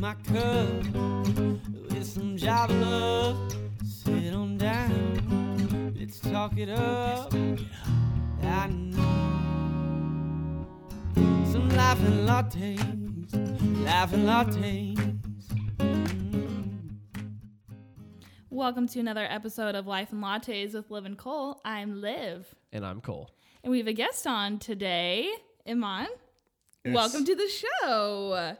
my cup with some Java love. Sit on down, let's talk it up. I know some laughing lattes, laughing lattes. Mm. Welcome to another episode of Life and Lattes with Liv and Cole. I'm Liv. And I'm Cole. And we have a guest on today, Iman. Yes. Welcome to the show.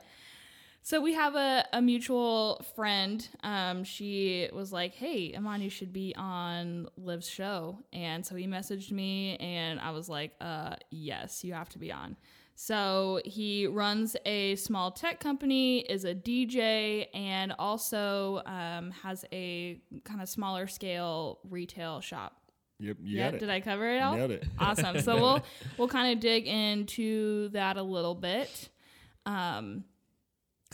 So we have a, a mutual friend. Um, she was like, "Hey, Iman, you should be on Liv's show." And so he messaged me, and I was like, "Uh, yes, you have to be on." So he runs a small tech company, is a DJ, and also um, has a kind of smaller scale retail shop. Yep, you yeah, got it. did I cover it all? Nailed it. Awesome. So we'll we'll kind of dig into that a little bit. Um,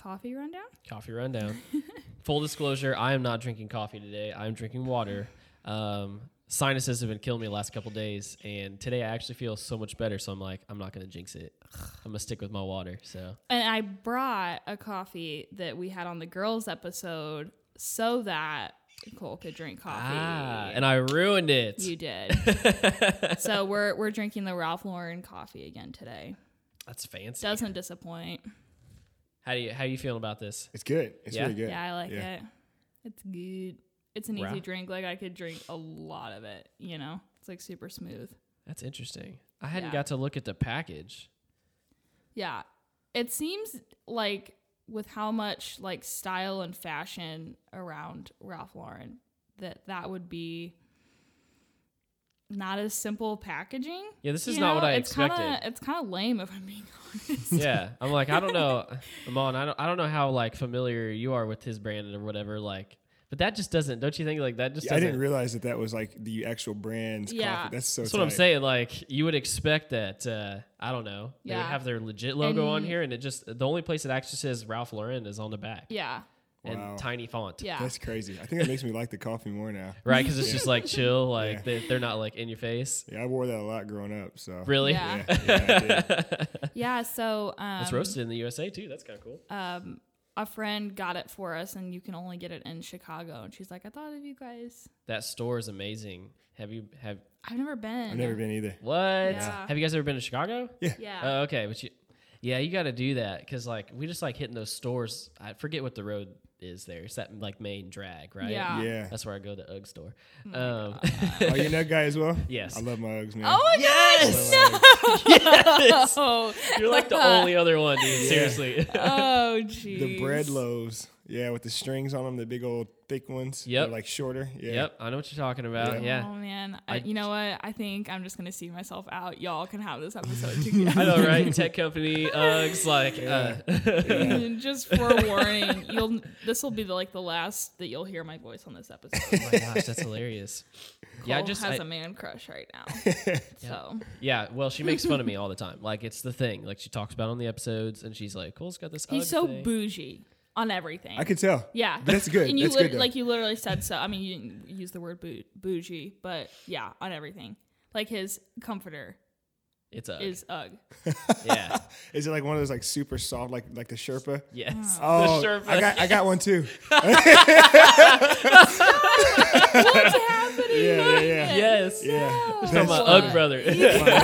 coffee rundown. Coffee rundown. Full disclosure, I am not drinking coffee today. I'm drinking water. Um, sinuses have been killing me the last couple days, and today I actually feel so much better. So I'm like, I'm not gonna jinx it. I'm gonna stick with my water. So And I brought a coffee that we had on the girls episode so that Cole could drink coffee. ah, and I ruined it. you did. so we're we're drinking the Ralph Lauren coffee again today. That's fancy. Doesn't disappoint. How do you how you feeling about this? It's good. It's Yeah? really good. Yeah, I like Yeah. it. It's good. It's an easy Ralph- drink. Like I could drink a lot of it. You know, it's like super smooth. That's interesting. I hadn't Yeah. got to look at the package. Yeah. It seems like with how much like style and fashion around Ralph Lauren that that would be not as simple packaging. Yeah, this is You not what I it's expected. Kinda, it's kind of lame if I'm being honest. yeah, I'm like, I don't know, Iman. I don't, I don't know how like familiar you are with his brand or whatever. Like, but that just doesn't. Don't you think like that just? Yeah, I Doesn't, didn't realize that that was like the actual brand's Yeah. coffee. That's so. That's what I'm saying. Like, you would expect that. Uh, I don't know. They would Yeah. have their legit logo on here, and it just the only place it actually says Ralph Lauren is on the back Yeah. And Wow. tiny font. Yeah. That's crazy. I think that makes me like the coffee more now. Right, because it's just like chill. Like Yeah. they, they're not like in your face. Yeah, I wore that a lot growing up. So Really? Yeah. Yeah, yeah, Yeah. So um, It's roasted in the USA too. That's kind of cool. um, a friend got it for us, and you can only get it in Chicago. And she's like, "I thought of you guys. That store is amazing. Have you have I've never been. I've never been either. what? Yeah. Have you guys ever been to Chicago? Yeah. Oh, okay, but you, yeah, you got to do that because like we just like hitting those stores. I forget what the road is there. It's that like main drag, right? Yeah. Yeah. That's where I go to the UGG store. Oh um, Oh, you're that guy as well? Yes. I love my Uggs, man. oh my Yes! gosh! yes, you're like the only other one, dude. Seriously. oh jeez. the bread loaves. Yeah, with the strings on them, the big old thick ones. Yep. They're like shorter. Yeah. Yep, I know what you're talking about. Yeah. Yeah. Oh man, I, I- you know what? I think I'm just gonna see myself out. Y'all can have this episode together. I know, right? Tech company, Uggs, like, uh, Yeah. just forewarning, you'll. This will be the, like the last that you'll hear my voice on this episode. oh my gosh, that's hilarious. yeah, I Cole just, has I- a man crush right now. So yeah. Well, she makes fun of me all the time. Like, it's the thing. Like, she talks about on the episodes, and she's like, "Cole's got this." he's Ugg so thing. bougie on everything. I could tell. yeah, that's good. And you That's lit- good, like you literally said so. I mean, you didn't use the word bou- bougie, but yeah, on everything. Like his comforter It's Ugg. is UGG. yeah. Is it like one of those like super soft, like like the Sherpa? Yes. Oh, the Sherpa. I got I got one too. What's happening? Yeah, yeah, yeah. Yes. Yeah. Talking That's about what? Ugg brother. my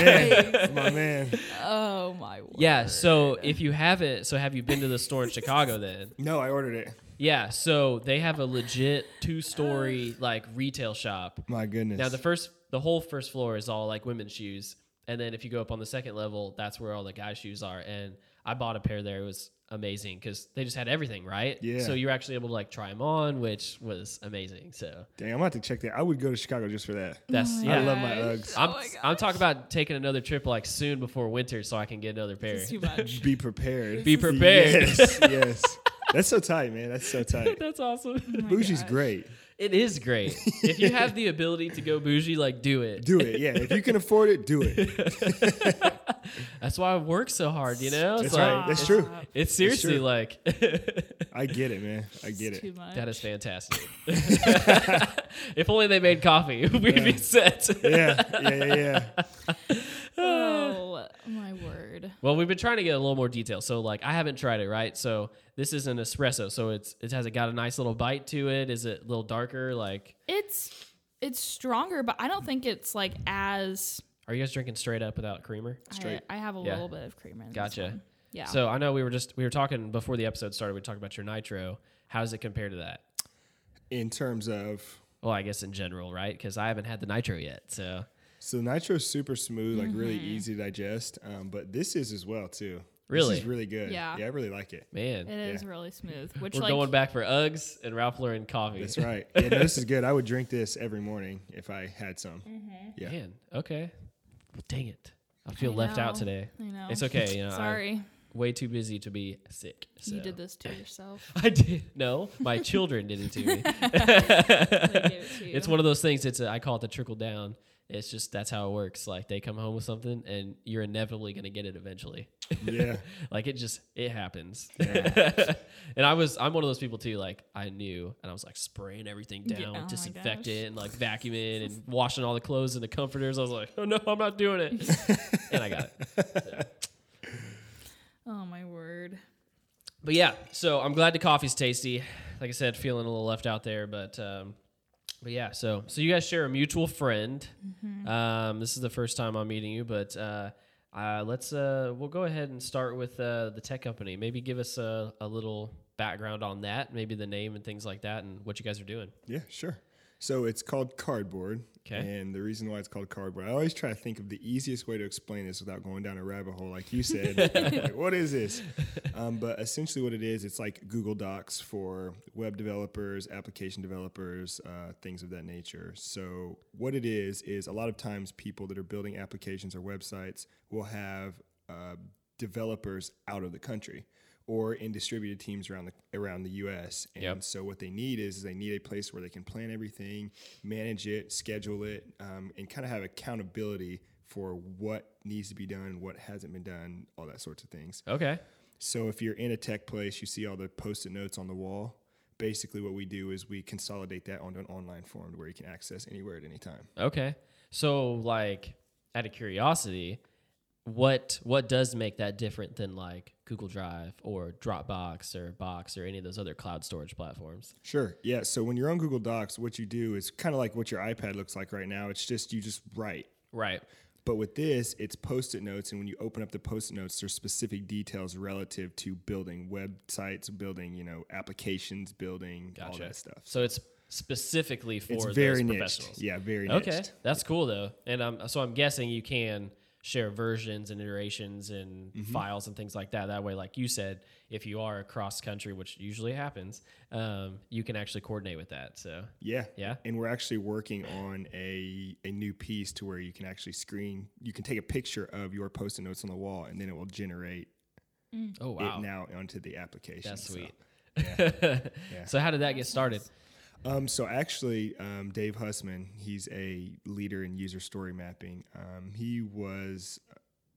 man. My man. Oh my word. yeah. So if you haven't, so have you been to the store in Chicago then? No, I ordered it. Yeah. So they have a legit two-story like retail shop. My goodness. Now the first, the whole first floor is all like women's shoes, and then if you go up on the second level, that's where all the guy shoes are. And I bought a pair there. It was amazing because they just had everything, right? Yeah. So you're actually able to like try them on, which was amazing. So Dang, I'm about to check that. I would go to Chicago just for that. that's oh yeah. I love my Gosh. Uggs. I'm Oh my I'm talking about taking another trip like soon before winter so I can get another pair. Too much. Be prepared. Be prepared. Yes, yes. That's so tight, man. That's so tight. That's awesome. Oh Bougie's gosh. great. It is great. if you have the ability to go bougie, like do it. Do it. Yeah. If you can afford it, do it. That's why I work so hard, you know? It's That's like right. That's true. it's seriously true. like I get it, man. I get Too it. much. that is fantastic. if only they made coffee, we'd be set. Yeah. Yeah. Yeah. Yeah. Oh my word. Well, we've been trying to get a little more detail. So, like, I haven't tried it, right? So, this is an espresso. So, it's it has it got a nice little bite to it. Is it a little darker? Like, It's it's stronger, but I don't think it's like as are you guys drinking straight up without creamer? Straight. I, I have a Yeah. little bit of creamer. In this Gotcha. one. Yeah. So, I know we were just we were talking before the episode started. We talked about your nitro. How does it compare to that? In terms of Well, I guess in general, right? Because I haven't had the nitro yet. So, so nitro's super smooth, like really Mm-hmm. easy to digest. Um, but this is as well too. Really? this is really good. Yeah. yeah, I really like it. man, it is really smooth. Which we're like going back for Uggs and Ralph Lauren coffee. That's right. Yeah, no, this is good. I would drink this every morning if I had some. Mm-hmm. Yeah. Man, okay. Well, dang it. I feel I left out today. I know. It's okay. You know, I'm Sorry, way too busy to be sick. So. you did this to yourself. I did. No, my children did it to me. They gave it to you. It's one of those things. It's a, I call it the trickle down. It's just that's how it works. Like they come home with something, and you're inevitably going to get it eventually. Yeah. like it just it happens. and I was I'm one of those people too. Like I knew, and I was like spraying everything Yeah, down, oh my disinfect it, and like vacuuming and washing all the clothes and the comforters. I was like, oh no, I'm not doing it, and I got it. oh my word. But yeah, so I'm glad the coffee's tasty. Like I said, feeling a little left out there, but um, but yeah. So so you guys share a mutual friend. Um, this is the first time I'm meeting you, but uh, uh, let's uh, we'll go ahead and start with uh, the tech company. Maybe give us a, a little background on that, maybe the name and things like that, and what you guys are doing. Yeah, sure. So it's called cardboard. 'Kay. And the reason why it's called cardboard, I always try to think of the easiest way to explain this without going down a rabbit hole, like you said. like, what is this? Um, but essentially, what it is, it's like Google Docs for web developers, application developers, uh, things of that nature. So, what it is, is a lot of times people that are building applications or websites will have uh, developers out of the country or in distributed teams around the around the U.S. And Yep. so what they need is, is they need a place where they can plan everything, manage it, schedule it, um, and kind of have accountability for what needs to be done, what hasn't been done, all that sorts of things. Okay. So if you're in a tech place, you see all the post-it notes on the wall. Basically, what we do is we consolidate that onto an online form where you can access anywhere at any time. Okay. So like, out of curiosity, what what does make that different than like Google Drive or Dropbox or Box or any of those other cloud storage platforms? Sure. Yeah. So when you're on Google Docs, what you do is kind of like what your iPad looks like right now. It's just you just write. Right. But with this, it's post-it notes, and when you open up the post-it notes, there's specific details relative to building websites, building you know applications, building all that stuff. So it's specifically for it's those very professionals. niched. Yeah, very Okay, niched. that's cool though. And um, so I'm guessing you can share versions and iterations and Mm-hmm. files and things like that. That way, like you said, if you are across country, which usually happens, um, you can actually coordinate with that. So Yeah. Yeah? And we're actually working on a, a new piece to where you can actually screen, you can take a picture of your post it notes on the wall and then it will generate oh wow, it now onto the application. that's So, sweet. yeah. So how did that get started? Um, so actually, um, Dave Hussman, he's a leader in user story mapping. Um, he was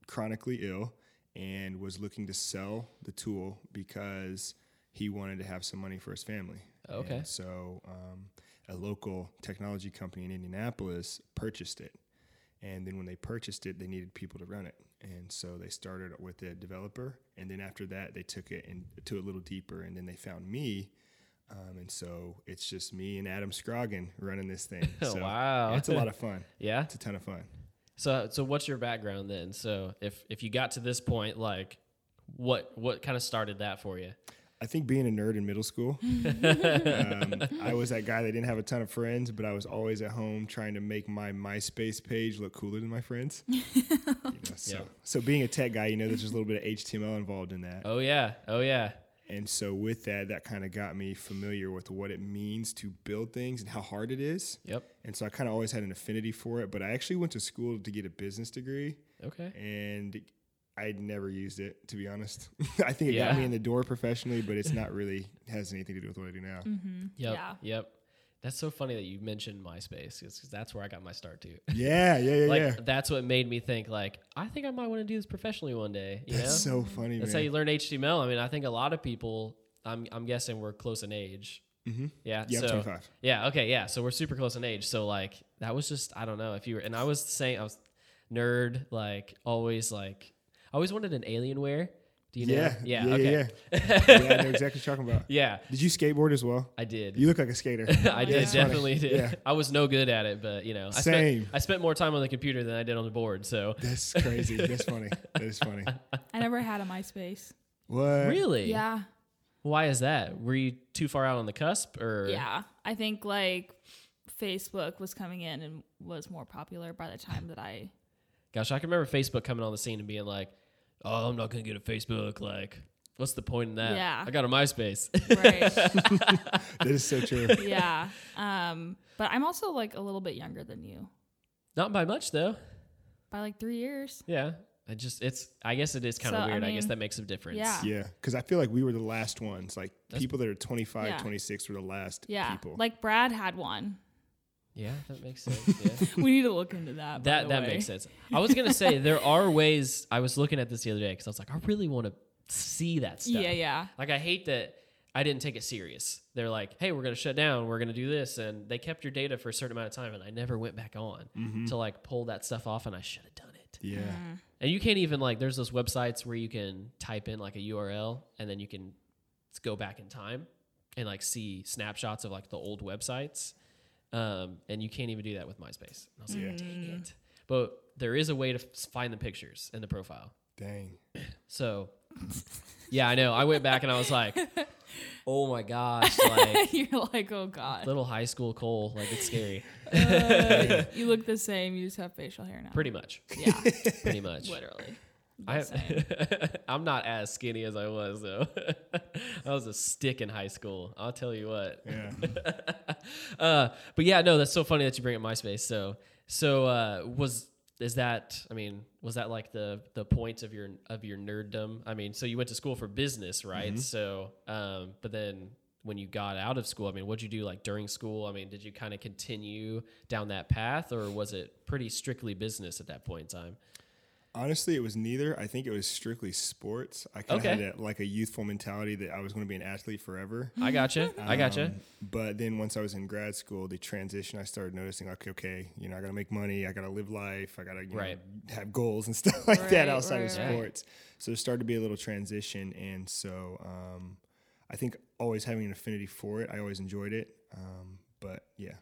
chronically ill and was looking to sell the tool because he wanted to have some money for his family. Okay. And so um, a local technology company in Indianapolis purchased it. And then when they purchased it, they needed people to run it. And so they started with a developer. And then after that, they took it and to a little deeper. And then they found me. Um, and so it's just me and Adam Scroggin running this thing. So, Wow. yeah, it's a lot of fun. Yeah. It's a ton of fun. So so what's your background then? So if if you got to this point, like what what kind of started that for you? I think being a nerd in middle school, um, I was that guy that didn't have a ton of friends, but I was always at home trying to make my MySpace page look cooler than my friends. You know, so, Yeah. so being a tech guy, you know, there's just a little bit of HTML involved in that. Oh yeah. Oh yeah. And so with that, that kind of got me familiar with what it means to build things and how hard it is. Yep. And so I kind of always had an affinity for it, but I actually went to school to get a business degree Okay. and I'd never used it to be honest. I think it Yeah. got me in the door professionally, but it's not really has anything to do with what I do now. Mm-hmm. Yep. Yeah. Yep. That's so funny that you mentioned MySpace because that's where I got my start too. Yeah, yeah, yeah, like yeah. that's what made me think like I think I might want to do this professionally one day. You That's know, so funny, that's man. how you learn HTML. I mean, I think a lot of people. I'm I'm guessing we're close in age. Mhm. Yeah. Yeah, so 25. yeah. Okay. Yeah. So we're super close in age. So like that was just I don't know if you were and I was saying I was nerd like always like. I always wanted an Alienware. Do you know? Yeah, Yeah. yeah, okay. yeah. yeah, I know exactly what you're talking about. Yeah, Did you skateboard as well? I did. You look like a skater. I did That's funny. definitely did. Yeah. I was no good at it, but you know, I Same. spent I spent more time on the computer than I did on the board. So That's crazy. That's funny. That is funny. I never had a MySpace. What? really, Yeah. Why is that? Were you too far out on the cusp, or Yeah. I think like Facebook was coming in and was more popular by the time that I Gosh, I can remember Facebook coming on the scene and being like, "Oh, I'm not gonna get a Facebook. Like, what's the point in that? Yeah. I got a MySpace." right. That is so true. yeah. Um but I'm also like a little bit younger than you. not by much though. By like 3 years. Yeah, I just it's. I guess it is kind of So, I weird. I, guess that makes a difference. yeah. Yeah, because I feel like we were the last ones. Like That's- people that are 25, Yeah. 26 were the last Yeah. people. Like Brad had one. Yeah, that makes sense. Yeah. We need to look into that. by that the that way. makes sense. I was gonna say there are ways. I was looking at this the other day because I was like, I really want to see that stuff. Yeah, yeah. Like I hate that I didn't take it serious. They're like, hey, we're gonna shut down. We're gonna do this, and they kept your data for a certain amount of time, and I never went back on to like pull that stuff off, and I should have done it. yeah. Mm. And you can't even like there's those websites where you can type in like a URL and then you can go back in time and like see snapshots of like the old websites. Um, and you can't even do that with MySpace. And I was like, Yeah. dang it. But there is a way to f- find the pictures in the profile. Dang. So yeah, I know. I went back and I was like, oh my gosh, like You're like, oh god. little high school Cole, like it's scary. Uh, you look the same. You just have facial hair now. Pretty much. Yeah, Pretty much. literally. I I'm not as skinny as I was though. I was a stick in high school. I'll tell you what. Yeah. Uh, but yeah, no, that's so funny that you bring up MySpace. So, so uh, was is that? I mean, was that like the the point of your of your nerddom? I mean, so you went to school for business, right? So, um, but then when you got out of school, I mean, what'd you do like during school? I mean, did you kind of continue down that path, or was it pretty strictly business at that point in time? Honestly, it was neither. I think it was strictly sports. I kind of Okay. had a, like a youthful mentality that I was going to be an athlete forever. I gotcha. I gotcha. Um, but then once I was in grad school, the transition, I started noticing, like, okay, you know, I got to make money, I got to live life, I got to Right. know, have goals and stuff like that outside of right, right. sports. So it started to be a little transition, and so um, I think always having an affinity for it, I always enjoyed it. Um, but yeah,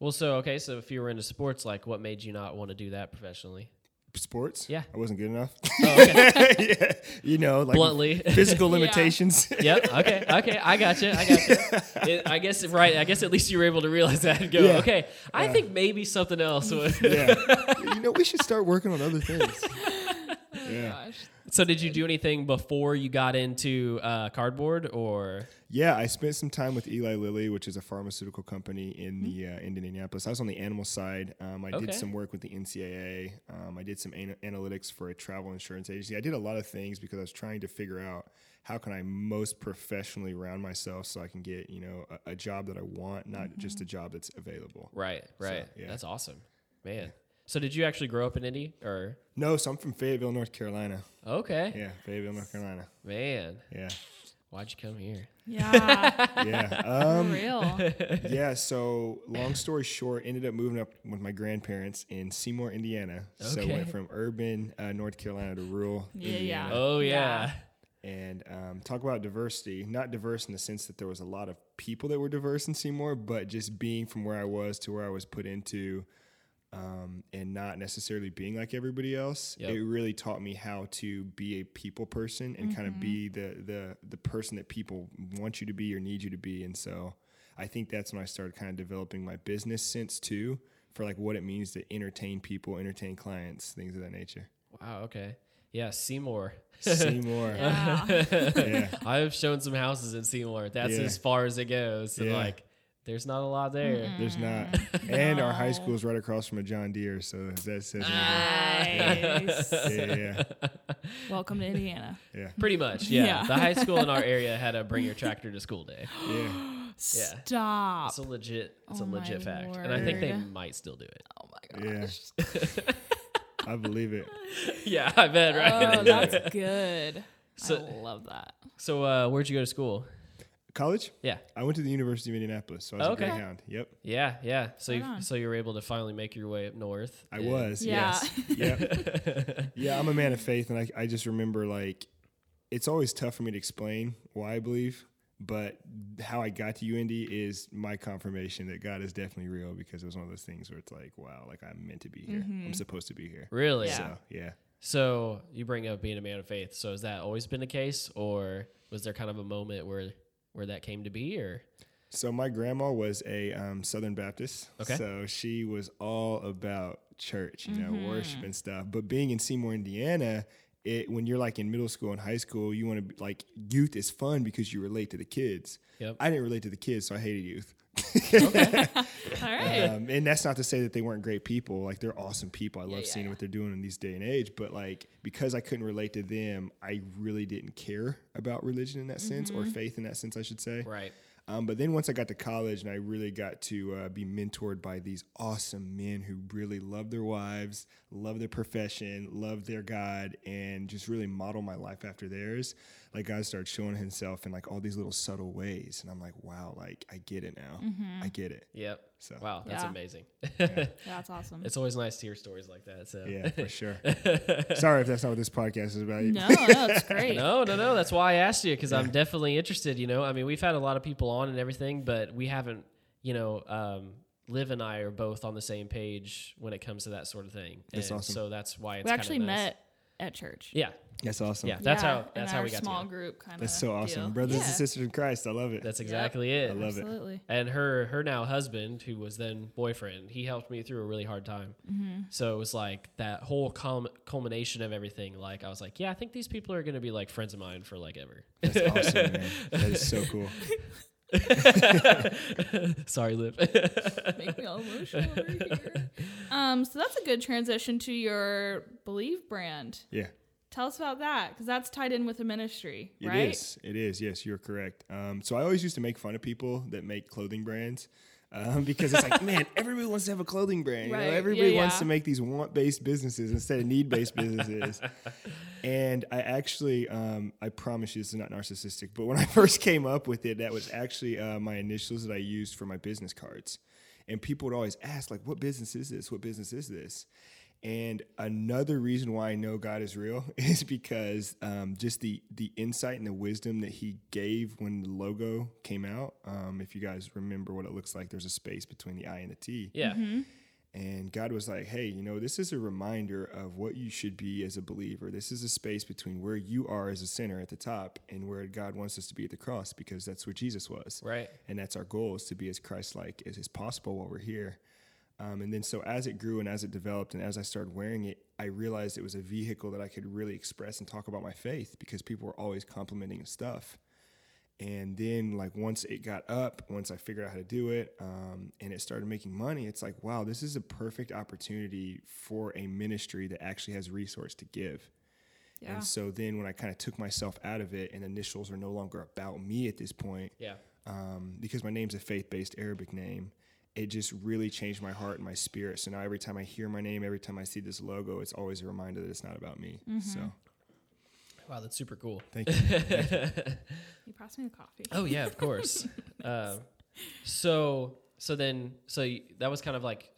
Well, so okay, so if you were into sports, like what made you not want to do that professionally? Sports, Yeah. I wasn't good enough. Oh, okay. yeah, you know, like Bluntly. physical Yeah. limitations. yep. Okay. Okay. I got you. I got you. I guess right. I guess at least you were able to realize that and go, Yeah. okay. I think maybe something else would. yeah, you know, we should start working on other things. Yeah. Gosh. so, did you do anything before you got into uh, cardboard, or Yeah, I spent some time with Eli Lilly, which is a pharmaceutical company in the uh, in Indianapolis. I was on the animal side. Um, I Okay. did some work with the NCAA. Um, I did some ana- analytics for a travel insurance agency. I did a lot of things because I was trying to figure out how can I most professionally round myself so I can get you know a, a job that I want, not just a job that's available. right? Right. yeah. That's awesome, man. So, did you actually grow up in Indy, or No, so I'm from Fayetteville, North Carolina. okay, Yeah, Fayetteville, North Carolina. man? Yeah, Why'd you come here? Yeah, yeah. for Um, real. yeah, so long story short, ended up moving up with my grandparents in Seymour, Indiana. Okay. So went from urban uh, North Carolina to rural Yeah, yeah. Oh yeah. Yeah. And um, talk about diversity. Not diverse in the sense that there was a lot of people that were diverse in Seymour, but just being from where I was to where I was put into um, and not necessarily being like everybody else. Yep. It really taught me how to be a people person and kind of be the, the the person that people want you to be or need you to be. And so I think that's when I started kind of developing my business sense too for like what it means to entertain people, entertain clients, things of that nature. Wow. Okay. Yeah. Seymour. Seymour. Yeah. yeah. I've shown some houses in Seymour. That's Yeah. as far as it goes. And Yeah. like, there's not a lot there. There's not. And our high school is right across from a John Deere, so that says. Nice. Yeah, yeah, Welcome to Indiana. yeah, Pretty much. Yeah. Yeah. The high school in our area had a bring your tractor to school day. yeah. Stop. It's a legit, it's Oh a legit my fact. And I think they might still do it. Oh my Yeah. gosh. I believe it. yeah, I bet, right? Oh, that's good. So- I love that. so, uh, where'd you go to school? College? Yeah. I went to the University of Indianapolis, so I was oh, Okay. a Greyhound. Yep, Yeah, yeah. So Right you, on. so you were able to finally make your way up north. I and- was. Yeah. Yes. yep. Yeah, I'm a man of faith, and I, I just remember like it's always tough for me to explain why I believe, but how I got to UIndy is my confirmation that God is definitely real because it was one of those things where it's like, wow, like I'm meant to be here. I'm mm-hmm. supposed to be here. Really? Yeah. So yeah. So you bring up being a man of faith. So has that always been the case, or was there kind of a moment where where that came to be, or So my grandma was a um, Southern Baptist. Okay. So she was all about church, you know, worship and stuff. But being in Seymour, Indiana, it when you're like in middle school and high school, you want to be like youth is fun because you relate to the kids. Yep. I didn't relate to the kids, so I hated youth. All right. Um, and that's not to say that they weren't great people. Like they're awesome people. I love yeah, seeing yeah. what they're doing in these day and age. But like because I couldn't relate to them, I really didn't care about religion in that sense or faith in that sense, I should say. right? Um, but then once I got to college and I really got to uh, be mentored by these awesome men who really love their wives, love their profession, love their God, and just really model my life after theirs. Like God started showing Himself in like all these little subtle ways, and I'm like, wow, like I get it now. I get it. Yep. So Wow, that's Yeah. amazing. That's awesome. it's always nice to hear stories like that. So yeah, for sure. Sorry if that's not what this podcast is about. no, no, it's great. No, no, no. That's why I asked you because I'm definitely interested. You know, I mean, we've had a lot of people on and everything, but we haven't. You know, um, Liv and I are both on the same page when it comes to that sort of thing. That's and awesome. So that's why it's we actually nice. met at church. Yeah, That's awesome. yeah. That's Yeah, how. That's how we got small together. group kind of. That's so awesome. Brothers and sisters in Christ. I love it. That's exactly it. I love it. And her her now husband, who was then boyfriend, he helped me through a really hard time. Mm-hmm. So it was like that whole culm- culmination of everything. Like I was like, yeah, I think these people are gonna be like friends of mine for like ever. That's awesome, man. That is so cool. Sorry, Liv. Make me all emotional over here. Um, so that's a good transition to your Believe brand. Yeah. Tell us about that because that's tied in with the ministry, right? It is. It is. Yes, you're correct. Um, so I always used to make fun of people that make clothing brands. Um, because it's like, man, everybody wants to have a clothing brand. You Right. know, Yeah, everybody wants yeah. to make these want-based businesses instead of need-based businesses. And I actually, um, I promise you, this is not narcissistic, but when I first came up with it, that was actually uh, my initials that I used for my business cards. And people would always ask, like, what business is this? What business is this? And another reason why I know God is real is because um, just the the insight and the wisdom that He gave when the logo came out. Um, if you guys remember what it looks like, there's a space between the I and the T. yeah. And God was like, hey, you know, this is a reminder of what you should be as a believer. This is a space between where you are as a sinner at the top and where God wants us to be at the cross because that's where Jesus was. Right. And that's our goal is to be as Christ like as is possible while we're here. Um, and then so as it grew and as it developed and as I started wearing it, I realized it was a vehicle that I could really express and talk about my faith because people were always complimenting stuff. And then, like, once it got up, once I figured out how to do it, um, and it started making money, it's like, wow, this is a perfect opportunity for a ministry that actually has resource to give. Yeah. And so then, when I kind of took myself out of it, and initials are no longer about me at this point, Yeah. um, because my name's a faith-based Arabic name, it just really changed my heart and my spirit. So now, every time I hear my name, every time I see this logo, it's always a reminder that it's not about me. So, Wow, that's super cool. thank you. You passed me a coffee. Oh yeah, of course. uh, so so then so y that was kind of like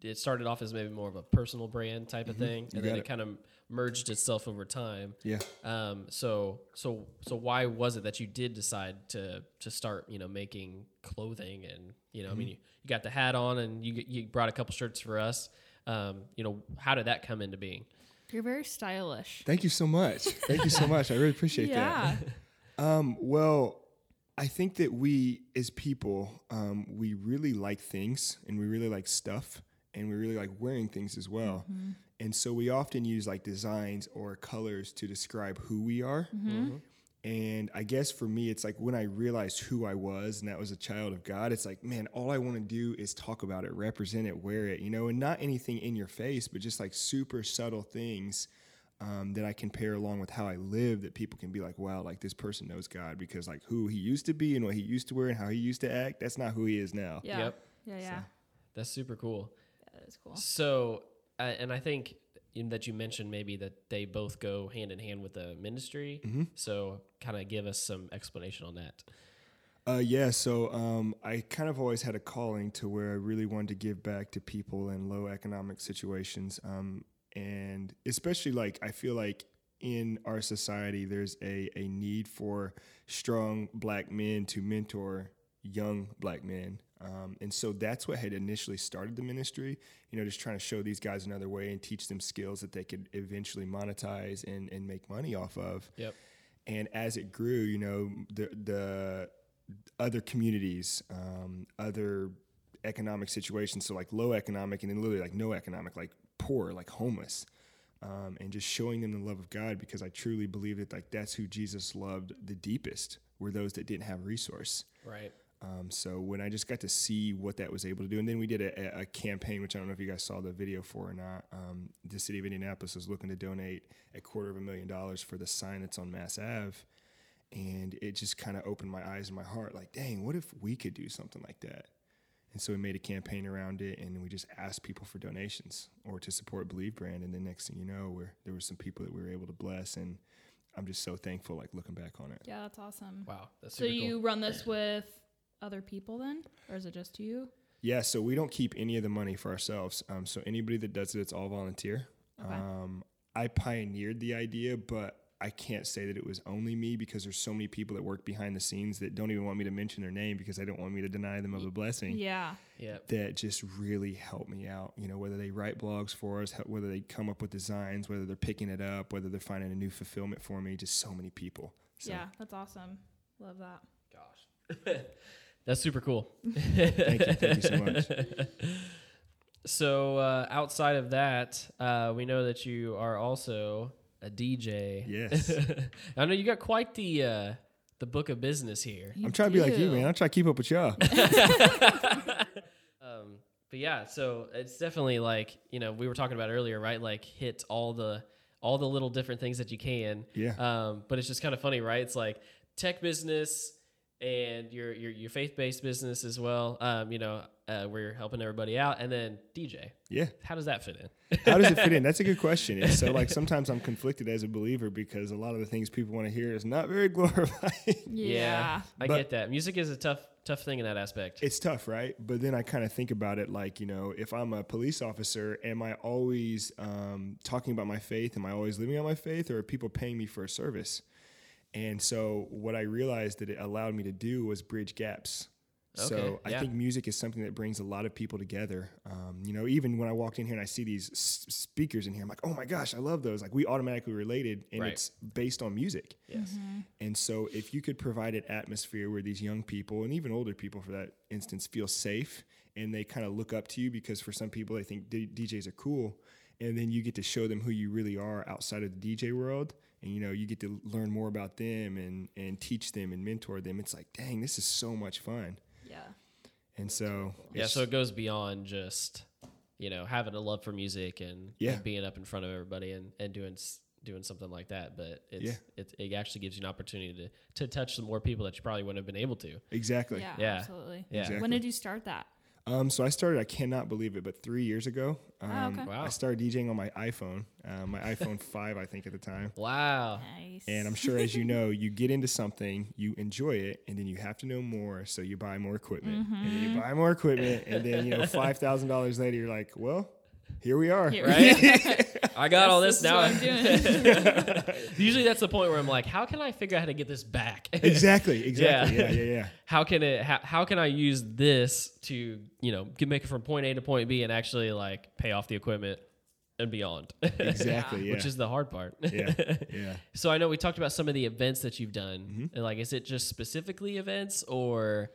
it started off as maybe more of a personal brand type of thing, Mm-hmm. You and then it, it. kind of merged itself over time. Yeah. Um, so so so why was it that you did decide to to start you know making clothing and you know I mean Mm-hmm. you, you got the hat on and you you brought a couple shirts for us. Um, you know how did that come into being? You're very stylish. Thank you so much. Thank you so much. I really appreciate that. yeah. Um, well, I think that we as people, um, we really like things and we really like stuff and we really like wearing things as well. And so we often use like designs or colors to describe who we are. And I guess for me, it's like when I realized who I was and that was a child of God, it's like, man, all I want to do is talk about it, represent it, wear it, you know, and not anything in your face, but just like super subtle things um, that I can pair along with how I live that people can be like, wow, like this person knows God because like who he used to be and what he used to wear and how he used to act, that's not who he is now. Yeah. Yep. Yeah. Yeah. That's super cool. Yeah, That is cool. So, uh, and I think in that you mentioned maybe that they both go hand in hand with the ministry. Mm-hmm. So, kind of give us some explanation on that. Uh, yeah, so um, I kind of always had a calling to where I really wanted to give back to people in low economic situations. Um, and especially like, I feel like in our society, there's a, a need for strong black men to mentor young black men. Um, and so that's what had initially started the ministry, you know, just trying to show these guys another way and teach them skills that they could eventually monetize and, and make money off of. Yep. And as it grew, you know, the, the, other communities, um, other economic situations. So like low economic, and then literally like no economic, like poor, like homeless, um, and just showing them the love of God because I truly believe that like that's who Jesus loved the deepest were those that didn't have a resource. Right. Um, so when I just got to see what that was able to do, and then we did a, a campaign, which I don't know if you guys saw the video for or not. Um, the city of Indianapolis was looking to donate a quarter of a million dollars for the sign that's on Mass Ave and it just kind of opened my eyes and my heart like dang what if we could do something like that and so we made a campaign around it and we just asked people for donations or to support believe brand and the next thing you know where there were some people that we were able to bless and i'm just so thankful like looking back on it Yeah, that's awesome. Wow. That's So super you cool. run this with other people then, or is it just you? yeah so we don't keep any of the money for ourselves um, so anybody that does it it's all volunteer Okay. um, i pioneered the idea but I can't say that it was only me because there's so many people that work behind the scenes that don't even want me to mention their name because they don't want me to deny them of a blessing. Yeah. Yeah. that just really help me out. You know, whether they write blogs for us, whether they come up with designs, whether they're picking it up, whether they're finding a new fulfillment for me. Just so many people. So, Yeah, that's awesome. Love that. Gosh. That's super cool. Thank you, thank you so much. So uh, outside of that, uh, we know that you are also a DJ. Yes, I know you got quite the uh, the book of business here. You I'm trying to be like you, man. I'm trying to keep up with y'all. Um, but yeah, so it's definitely like you know we were talking about earlier, right? Like hit all the all the little different things that you can. Yeah. Um, but it's just kind of funny, right? It's like tech business and your your your faith based business as well. Um, you know, uh, where you're helping everybody out, and then DJ. Yeah. How does that fit in? How does it fit in? That's a good question. And so, like, sometimes I'm conflicted as a believer because a lot of the things people want to hear is not very glorifying. Yeah. I But- get that. Music is a tough tough thing in that aspect. It's tough, right? But then I kind of think about it like, you know, if I'm a police officer, am I always um, talking about my faith? Am I always living on my faith? Or are people paying me for a service? And so what I realized that it allowed me to do was bridge gaps. Okay, So I yeah. think music is something that brings a lot of people together. Um, you know, even when I walked in here and I see these s- speakers in here, I'm like, oh my gosh, I love those. Like we automatically related, and Right. it's based on music. yes. And so, if you could provide an atmosphere where these young people and even older people, for that instance, feel safe and they kind of look up to you because for some people, they think D- DJs are cool. And then you get to show them who you really are outside of the DJ world. And, you know, you get to learn more about them and, and teach them and mentor them. It's like, dang, this is so much fun. Yeah. And so, Yeah, so it goes beyond just you know having a love for music and, Yeah. and being up in front of everybody and, and doing doing something like that. But it's Yeah. it, it actually gives you an opportunity to to touch some more people that you probably wouldn't have been able to. exactly. Yeah, Yeah. absolutely. Yeah. Exactly. When did you start that? Um, so I started, I cannot believe it, but three years ago, um, Oh, okay. Wow. I started DJing on my iPhone, uh, my iPhone 5, I think, at the time. Wow. Nice. And I'm sure, as you know, you get into something, you enjoy it, and then you have to know more, so you buy more equipment, mm-hmm. and then you buy more equipment, and then you know, five thousand dollars later, you're like, well, here we are. Here- Right? I got all this This now. I'm doing. Usually that's the point where I'm like, how can I figure out how to get this back? exactly, exactly. Yeah. Yeah, yeah, yeah. how can it how, how can I use this to, you know, get make it from point A to point B and actually like pay off the equipment and beyond. Exactly. Yeah. Which is the hard part. yeah, yeah. So I know we talked about some of the events that you've done. Mm-hmm. And like, is it just specifically events, or,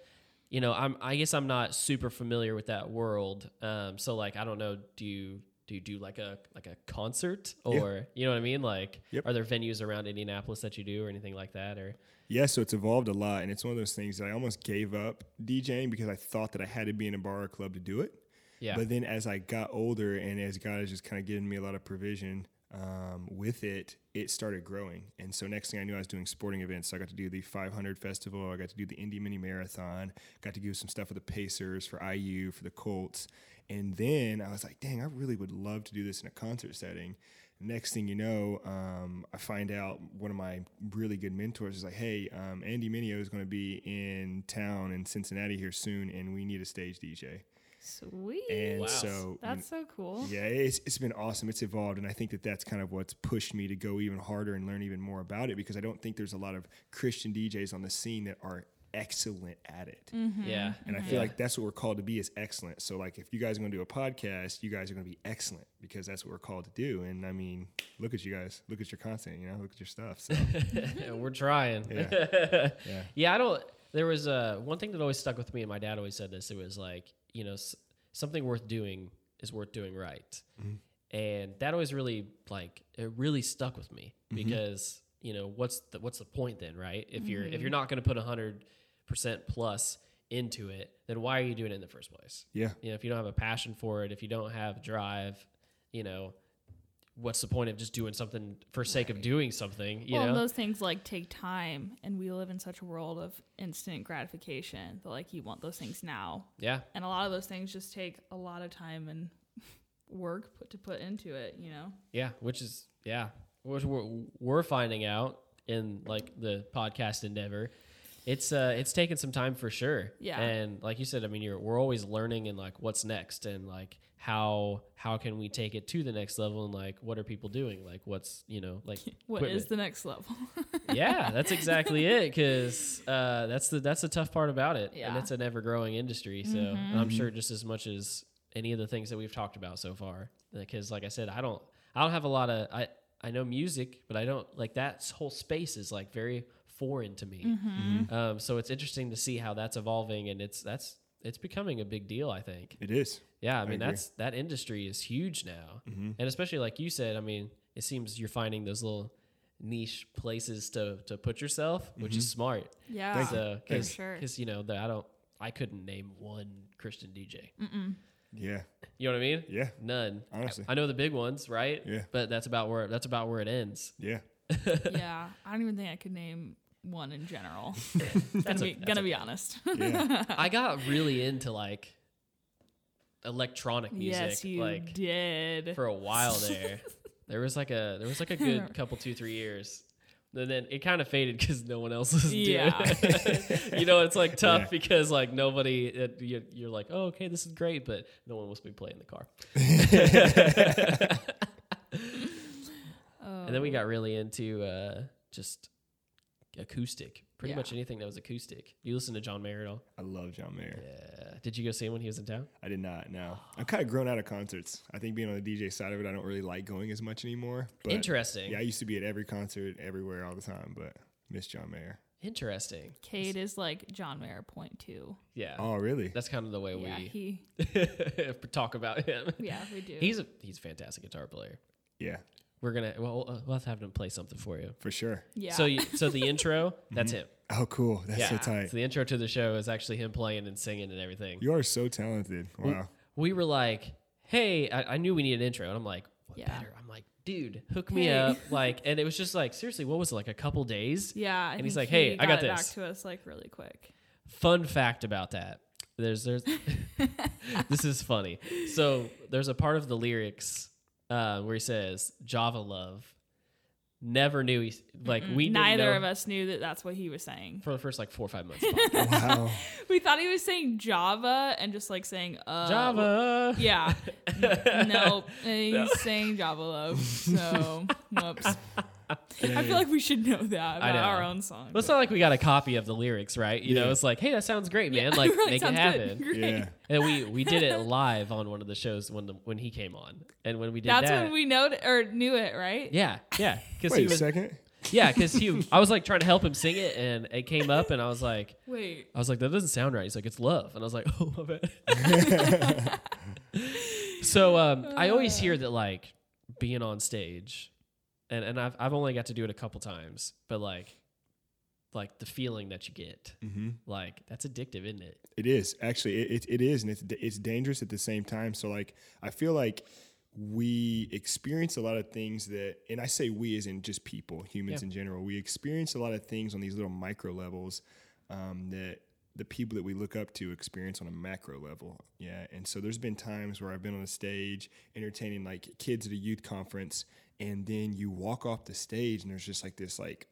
you know, I'm I guess I'm not super familiar with that world. Um, so like, I don't know. Do you do you do like a like a concert, Yeah. or you know what I mean? Like, Yep. are there venues around Indianapolis that you do, or anything like that, or? Yeah, so it's evolved a lot, and it's one of those things that I almost gave up DJing because I thought that I had to be in a bar or club to do it. Yeah. But then as I got older and as God has just kind of given me a lot of provision um, with it, it started growing. And so next thing I knew, I was doing sporting events. So I got to do the 500 festival. I got to do the Indy Mini Marathon. Got to do some stuff with the Pacers for IU for the Colts. And then I was like, dang, I really would love to do this in a concert setting. Next thing you know, um, I find out one of my really good mentors is like, "Hey, um, Andy Mineo is going to be in town in Cincinnati here soon, and we need a stage DJ." Sweet. And Wow. so That's so cool. yeah, it's, it's been awesome. It's evolved, and I think that that's kind of what's pushed me to go even harder and learn even more about it because I don't think there's a lot of Christian DJs on the scene that are excellent at it. Yeah. And I feel like that's what we're called to be is excellent. So like if you guys are going to do a podcast, you guys are going to be excellent because that's what we're called to do. And I mean, look at you guys. Look at your content, you know, look at your stuff. So We're trying. Yeah. yeah. Yeah. I don't. There was uh, one thing that always stuck with me, and my dad always said this. It was like, you know, s- something worth doing is worth doing right, mm-hmm. and that always really like it really stuck with me mm-hmm. because you know what's the what's the point then, right? If you're if you're mm-hmm. not going to put a hundred percent plus into it, then why are you doing it in the first place? yeah. You know, if you don't have a passion for it, if you don't have drive, you know, what's the point of just doing something for sake of doing something? You well, know, those things like take time, and we live in such a world of instant gratification that like you want those things now, yeah, and a lot of those things just take a lot of time and work put to put into it. You know. yeah, which is yeah, which we're, we're finding out in like the podcast endeavor. It's uh, it's taken some time for sure. Yeah. and like you said, I mean, you're we're always learning and like what's next and like how how can we take it to the next level and like what are people doing? Like what's you know like What is equipment. the next level? yeah, that's exactly it. Because uh, that's the that's the tough part about it, yeah. and it's an ever growing industry. So and I'm sure just as much as any of the things that we've talked about so far. Because like I said, I don't I don't have a lot of I I know music, but I don't like that whole space is like very foreign to me. Mm-hmm. Mm-hmm. Um, so it's interesting to see how that's evolving, and it's that's it's becoming a big deal. I think. It is. Yeah, I mean agree. that's that industry is huge now, mm-hmm. and especially like you said, I mean, it seems you're finding those little niche places to to put yourself, which is smart. yeah, Thank So for because sure. you know that I don't I couldn't name one Christian DJ. Yeah. You know what I mean? Yeah. None. Honestly. I know the big ones, right? Yeah. But that's about where that's about where it ends. Yeah. yeah, I don't even think I could name one in general. That's gonna a- be that's gonna a- be honest. Yeah. I got really into like electronic music, yes, you like did. for a while there. there was like a there was like a good couple two three years. And then it kind of faded because no one else was Yeah. doing it. you know, it's like tough Yeah. because like nobody, it, you, you're like, oh, okay, this is great, but no one wants to be playing the car. And then we got really into uh, just acoustic, pretty Yeah. much anything that was acoustic. You listen to John Mayer at all? I love John Mayer. Yeah. Did you go see him when he was in town? I did not. No, I'm kind of grown out of concerts. I think being on the DJ side of it, I don't really like going as much anymore. But Interesting. Yeah, I used to be at every concert, everywhere, all the time. But miss John Mayer. Interesting. Cade is like John Mayer point two. Yeah. Oh, really? That's kind of the way Yeah, we he. talk about him. Yeah, we do. He's a he's a fantastic guitar player. Yeah, We're gonna well uh, we'll have to have him play something for you. for sure. yeah. So you, so the intro that's him. Oh, cool. That's Yeah. so tight. So the intro to the show is actually him playing and singing and everything. You are so talented. Wow. We were like, hey, I, I knew we needed an intro, and I'm like, what Yeah. better? I'm like, dude, hook me Hey. up, like, and it was just like seriously, what was it like a couple days? yeah, I and he's think like, "Hey, he I got it this." Back to us like really quick. Fun fact about that. There's there's this is funny. So there's a part of the lyrics uh, where he says Java love. Never knew he like we didn't Neither of us knew that that's what he was saying. for the first like four or five months. wow. We thought he was saying Java and just like saying uh, Java. Yeah. N- nope. He's saying Java love. So, whoops. I feel like we should know that I about know. our own song. Well, it's not like we got a copy of the lyrics, right? You know, it's like, hey, that sounds great, man. Like, Right, make it happen. Yeah. And we we did it live on one of the shows when the when he came on, and when we did That's that, when we know or knew it, right? yeah, yeah, because Wait he a second. yeah, because he I was like trying to help him sing it, and it came up, and I was like, Wait. I was like, that doesn't sound right. He's like, it's love, and I was like, oh my bad. so um, I always hear that like being on stage, and and I've I've only got to do it a couple times, but like like the feeling that you get, Mm-hmm. like that's addictive, isn't it? It is actually it, it, it is, and it's it's dangerous at the same time. So like I feel like we experience a lot of things that, and I say we as in just people, humans Yeah. in general. We experience a lot of things on these little micro levels um, that the people that we look up to experience on a macro level. Yeah, and so there's been times where I've been on a stage entertaining like kids at a youth conference, and then you walk off the stage and there's just like this like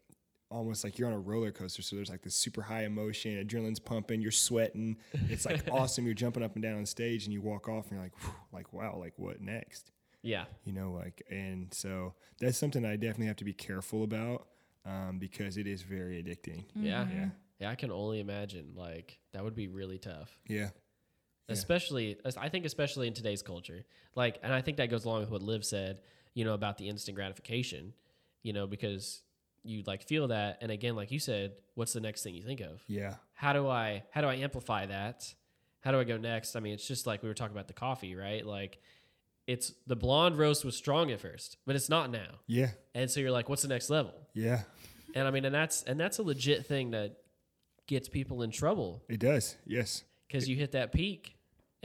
almost like you're on a roller coaster so there's like this super high emotion adrenaline's pumping you're sweating it's like awesome you're jumping up and down on stage and you walk off and you're like "Whew," like wow like what next Yeah. you know like and so that's something i definitely have to be careful about um, because it is very addicting Yeah. yeah Yeah. I can only imagine. Like, that would be really tough. yeah Yeah. especially as- i think especially in today's culture like and i think that goes along with what liv said you know about the instant gratification you know because you like feel that. And again like you said what's the next thing you think of? Yeah. How do i how do i amplify that? How do i go next? I mean it's just like we were talking about the coffee right? Like it's the blonde roast was strong at first but it's not now. Yeah. And so you're like what's the next level? Yeah. And i mean and that's and that's a legit thing that gets people in trouble. It does. Yes. Because you hit that peak,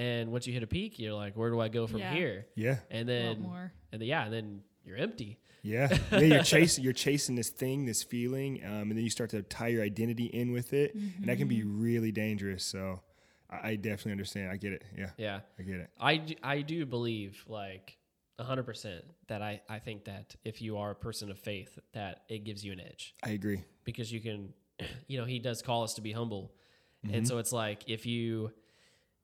and once you hit a peak, you're like, where do I go from Yeah. here? yeah And A lot then, more. and then, yeah, and then you're empty. Yeah, yeah. You're chasing, you're chasing this thing, this feeling, um, and then you start to tie your identity in with it, and that can be really dangerous. So, I, I definitely understand. I get it. Yeah, Yeah, I get it. I do, I do believe like hundred percent that I I think that if you are a person of faith, that it gives you an edge I agree. because you can, you know, he does call us to be humble, Mm-hmm. and so it's like if you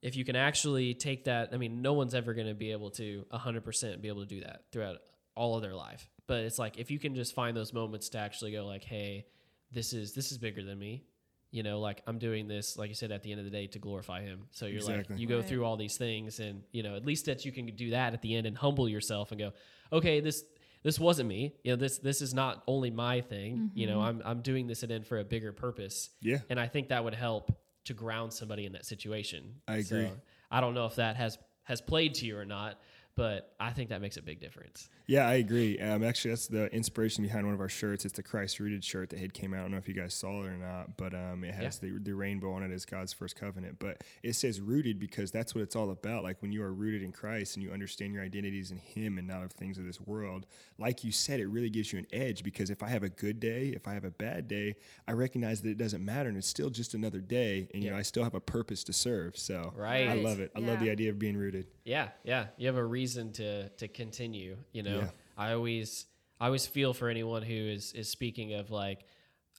if you can actually take that i mean no one's ever going to be able to 100% be able to do that throughout all of their life. But it's like if you can just find those moments to actually go like hey this is this is bigger than me you know like i'm doing this like you said at the end of the day to glorify him. So you're Exactly. like you go Right. through all these things and you know at least that you can do that at the end and humble yourself and go okay this this wasn't me. You know this this is not only my thing. You know mm-hmm. i'm i'm doing this at end for a bigger purpose. Yeah, and I think that would help to ground somebody in that situation. I agree. So, I don't know if that has has played to you or not, but I think that makes a big difference. yeah, I agree. Um, actually, that's the inspiration behind one of our shirts. It's the Christ rooted shirt that had came out. I don't know if you guys saw it or not, but um, it has the the rainbow on it as God's first covenant. But it says rooted because that's what it's all about. Like when you are rooted in Christ and you understand your identities in Him and not of things of this world. Like you said, it really gives you an edge because if I have a good day, if I have a bad day, I recognize that it doesn't matter and it's still just another day, and you know I still have a purpose to serve. So Right. I love it. I love the idea of being rooted. Yeah, yeah. You have a reason to to continue. You know, Yeah. I always I always feel for anyone who is is speaking of like,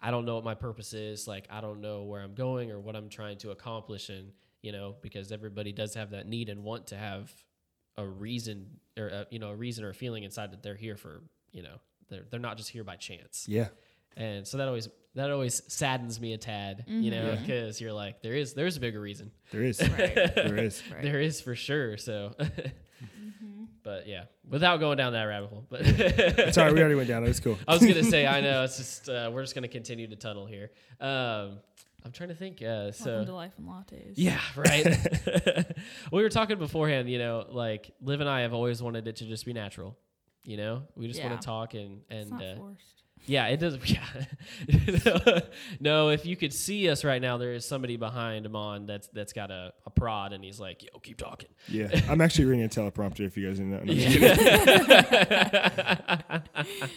I don't know what my purpose is. Like, I don't know where I'm going or what I'm trying to accomplish. And you know, because everybody does have that need and want to have a reason or a, you know a reason or a feeling inside that they're here for. You know, they're they're not just here by chance. Yeah. And so that always that always saddens me a tad. You know, Yeah. because you're like, there is there's a bigger reason. There is. Right. there is. Right. There is for sure. So, Mm-hmm. but yeah, without going down that rabbit hole. But It's all right. We already went down. It was cool. I was gonna say, I know it's just uh, we're just gonna continue to tunnel here. Um, I'm trying to think. Uh, so Welcome to life and lattes. yeah, right. we were talking beforehand. You know, like Liv and I have always wanted it to just be natural. You know, we just Yeah. want to talk and It's and not uh, forced. Yeah, it does. Yeah. no, if you could see us right now, there is somebody behind Iman that's that's got a, a prod, and he's like, "Yo, keep talking." Yeah, I'm actually reading a teleprompter. If you guys didn't know. No, I'm just kidding.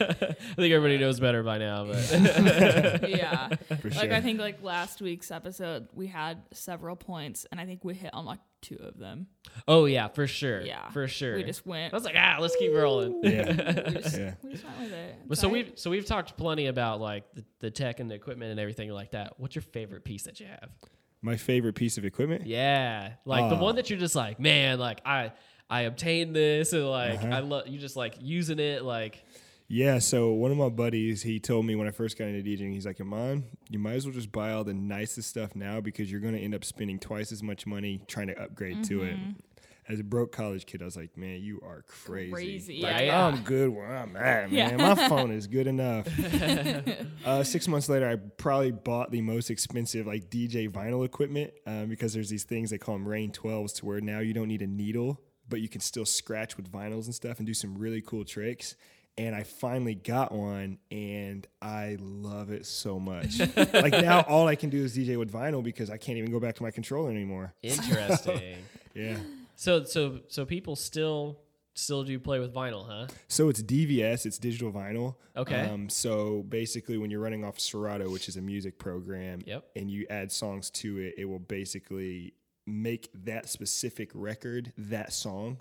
I think everybody knows better by now, but yeah. For Like. I think like last week's episode we had several points and I think we hit on like two of them. oh yeah, for sure, Yeah. for sure. We just went I was like, ah, let's keep rolling. yeah, we just, yeah. we just went with it. But so we've so we've talked plenty about like the, the tech and the equipment and everything like that. What's your favorite piece that you have? My favorite piece of equipment. Yeah, like the Oh. one that you're just like, man, like I I obtained this and like Uh-huh. I love you just like using it like Yeah, so one of my buddies, he told me when I first got into DJing, he's like, Iman, you might as well just buy all the nicest stuff now because you're going to end up spending twice as much money trying to upgrade to it. As a broke college kid, I was like, man, you are crazy. Crazy, Like, yeah. I'm good where I'm at, Yeah. man. My phone is good enough. uh, six months later, I probably bought the most expensive like DJ vinyl equipment um, because there's these things they call them Rane 12s to where now you don't need a needle, but you can still scratch with vinyls and stuff and do some really cool tricks. And I finally got one and I love it so much. like now, all I can do is DJ with vinyl because I can't even go back to my controller anymore. interesting. Yeah. so so so people still still do play with vinyl, huh? So it's DVS, it's digital vinyl. Okay. Um, so basically, when you're running off Serato, which is a music program, Yep. and you add songs to it, it will basically make that specific record that song.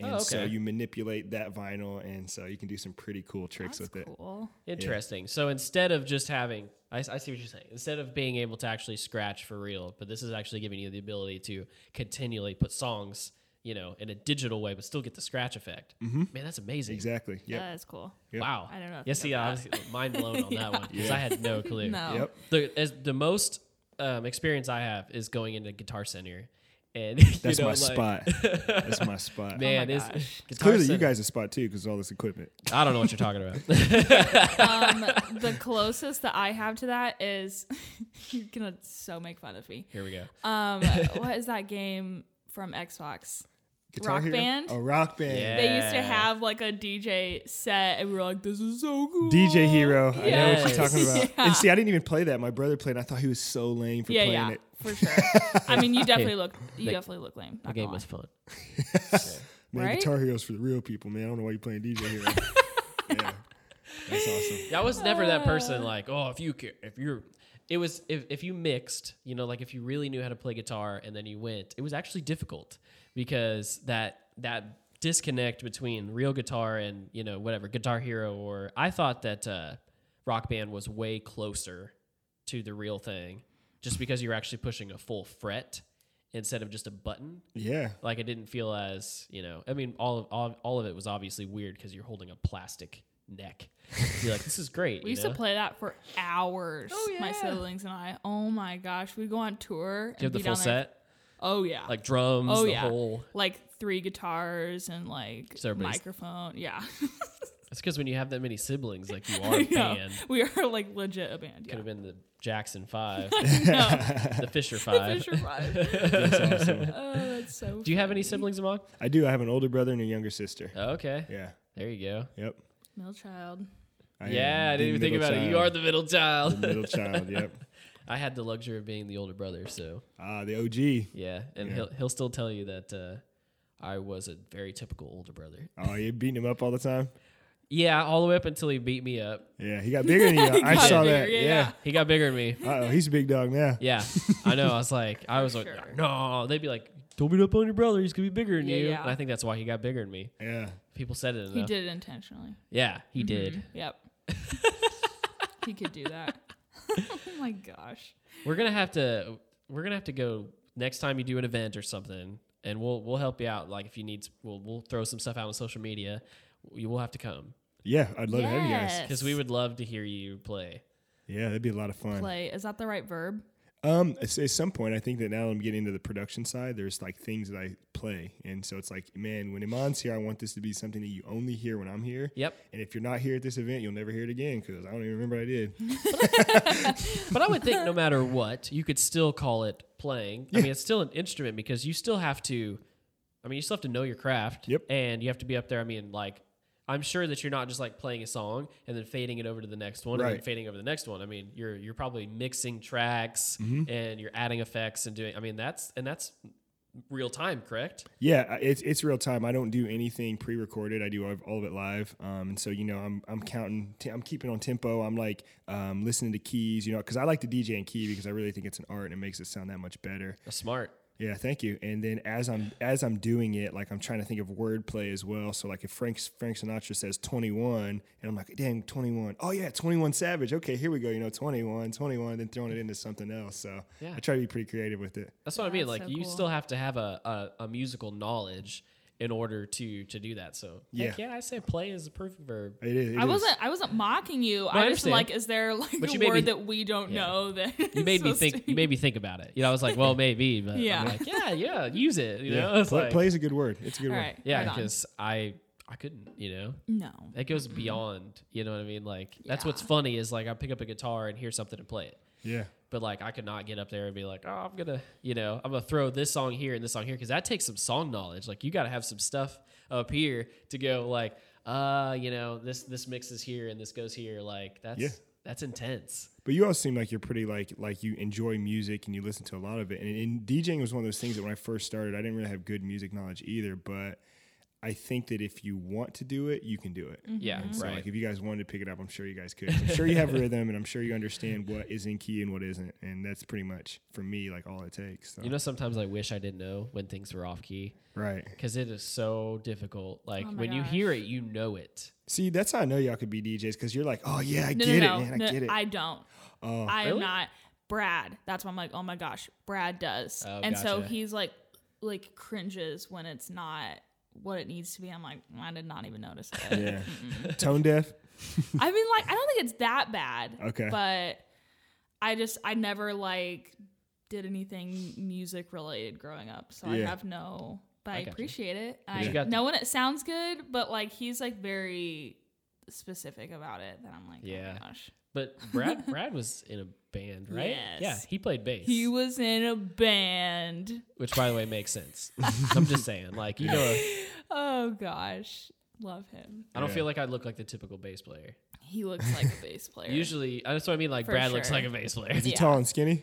And Oh, so you manipulate that vinyl, and so you can do some pretty cool tricks That's with it. cool. Interesting. So instead of just having, I, I see what you're saying. Instead of being able to actually scratch for real, but this is actually giving you the ability to continually put songs, you know, in a digital way, but still get the scratch effect. Man, that's amazing. Exactly. Yeah, That's cool. Yep. Wow. I don't know if Yeah, you see, I was mind blown on that one because I had no clue. No. Yep. The as the most um, experience I have is going into Guitar Center, and That's you know, my like- spot. That's my spot. Man, it's, gosh. it's Guitar clearly you Center- guys' spot too, because all this equipment. I don't know what you're talking about. um, the closest that I have to that is you're gonna so make fun of me. Here we go. Um, what is that game from Xbox? Guitar Rock Hero? Band? Oh, rock band. Yeah. They used to have like a DJ set, and we were like, "This is so cool." DJ Hero. I know what Yes. you're talking about. Yeah. And see, I didn't even play that. My brother played. and I thought he was so lame for Yeah, playing yeah, it. for sure. I mean, you definitely look, you definitely look lame. The not game gonna was fun. Man, Right? Guitar Hero's for the real people, man. I don't know why you're playing DJ Hero. Yeah, that's awesome. Yeah, I was never that person like, oh, if you ca- if you're it was if, if you mixed, you know, like if you really knew how to play guitar and then you went, it was actually difficult because that that disconnect between real guitar and, you know, whatever, Guitar Hero or I thought that uh Rock Band was way closer to the real thing just because you're actually pushing a full fret instead of just a button. Yeah. Like it didn't feel as, you know, I mean all of all, all of it was obviously weird because you're holding a plastic neck. You're like, this is great. We used know? to play that for hours. Oh, My siblings and I. Oh my gosh, we'd go on tour. Do you have and the be full down there- set? Oh yeah. Like drums, oh the yeah. whole. Like three guitars and like So microphone. Yeah. It's because when you have that many siblings, like you are a band. we are like legit a band. Could Yeah. have been the Jackson Five, no, the Fisher Five. The Fisher Five. That's awesome. Oh, that's so. Do you have any siblings, Iman? I do. I have an older brother and a younger sister. Oh, okay, Yeah. there you go. Yep. Middle child. I yeah, I didn't even think middle about it. You are the middle child. The middle child. Yep. I had the luxury of being the older brother, so Ah, the OG. yeah, and Yeah. he'll he'll still tell you that uh, I was a very typical older brother. Oh, you beating him up all the time? Yeah, all the way up until he beat me up. Yeah, he got bigger than you. I saw bigger, that. yeah, Yeah. yeah. He got bigger than me. Uh oh, he's a big dog now. Yeah, I know. I was like, I was sure. like, no. They'd be like, don't beat up on your brother. He's gonna be bigger than Yeah, you. yeah. And I think that's why he got bigger than me. Yeah. People said it enough. He did it intentionally. Yeah, he mm-hmm. did. Yep. he could do that. oh my gosh. We're gonna have to. We're gonna have to go next time you do an event or something, and we'll we'll help you out. Like if you need, we'll we'll throw some stuff out on social media. You will have to come Yeah, I'd love to have you guys. Because we would love to hear you play. Yeah, that'd be a lot of fun. Play. Is that the right verb? Um, at, at some point, I think that now that I'm getting into the production side. There's like things that I play, and so it's like, man, when Iman's here, I want this to be something that you only hear when I'm here. Yep. And if you're not here at this event, you'll never hear it again because I don't even remember what I did. But I would think no matter what, you could still call it playing. I mean, it's still an instrument because you still have to. I mean, you still have to know your craft. Yep. And you have to be up there. I mean, like, I'm sure that you're not just like playing a song and then fading it over to the next one and then Right. fading over the next one. I mean, you're you're probably mixing tracks Mm-hmm. and you're adding effects and doing. I mean, that's and that's real time, correct? Yeah, it's it's real time. I don't do anything pre-recorded. I do all of- it live. Um, and so you know, I'm I'm counting. T- I'm keeping on tempo. I'm like um, listening to keys. You know, because I like to DJ and key because I really think it's an art and it makes it sound that much better. That's smart. Yeah, thank you. And then as I'm as I'm doing it, like I'm trying to think of wordplay as well. So like if Frank Frank Sinatra says 21, and I'm like, dang, 21. Oh yeah, 21 Savage. Okay, here we go. You know, 21, 21, then throwing it into something else. So Yeah. I try to be pretty creative with it. That's what I mean. That's Like so you cool. still have to have a, a, a musical knowledge in order to to do that. So Yeah. yeah, I say play is a perfect verb. It is. it I is. wasn't. I wasn't mocking you. I I just like, is there like But a word me- that we don't Yeah. know that You made me think. You made me think about it. You know, I was like, well, maybe, but Yeah. I'm like, yeah, yeah, use it. You Yeah, know, it's play, like, play is a good word. It's a good word. right. yeah, right because I I couldn't. You know, no. it goes beyond. You know what I mean? Like that's what's funny is like I pick up a guitar and hear something and play it. Yeah. But like I could not get up there and be like, oh, I'm gonna, you know, I'm gonna throw this song here and this song here because that takes some song knowledge. Like you got to have some stuff up here to go like, uh, you know, this this mixes here and this goes here. Like that's Yeah. that's intense. But you all seem like you're pretty like like you enjoy music and you listen to a lot of it. And, and DJing was one of those things that when I first started, I didn't really have good music knowledge either. But I think that if you want to do it, you can do it. Mm-hmm. Yeah, And so, right. like, if you guys wanted to pick it up, I'm sure you guys could. I'm sure you have rhythm, and I'm sure you understand what is in key and what isn't. And that's pretty much for me, like all it takes. So. You know, sometimes I wish I didn't know when things were off key right? because it is so difficult. Like Oh my when you hear it, you know it. See, that's how I know y'all could be DJs because you're like, oh yeah, I No, get no, no, it, man, no, I get it. I don't. oh, I am not. Brad. That's why I'm like, oh my gosh, Brad does. Oh, and so he's like, like cringes when it's not what it needs to be. I'm like, mm, I did not even notice it. yeah, tone deaf. I mean, like, I don't think it's that bad. Okay. But I just, I never like did anything music related growing up, so I have no. But I, I gotcha. appreciate it. I got know when it sounds good, but like he's like very specific about it. That I'm like, Yeah. oh my gosh. But Brad, Brad was in a band, right? Yes. Yeah, he played bass. He was in a band. which by the way makes sense. I'm just saying, like you know, Oh gosh, love him. I don't Yeah. feel like I look like the typical bass player. He looks like a bass player. Usually, uh, that's what I mean. Like For Brad looks like a bass player. Is he Yeah. tall and skinny?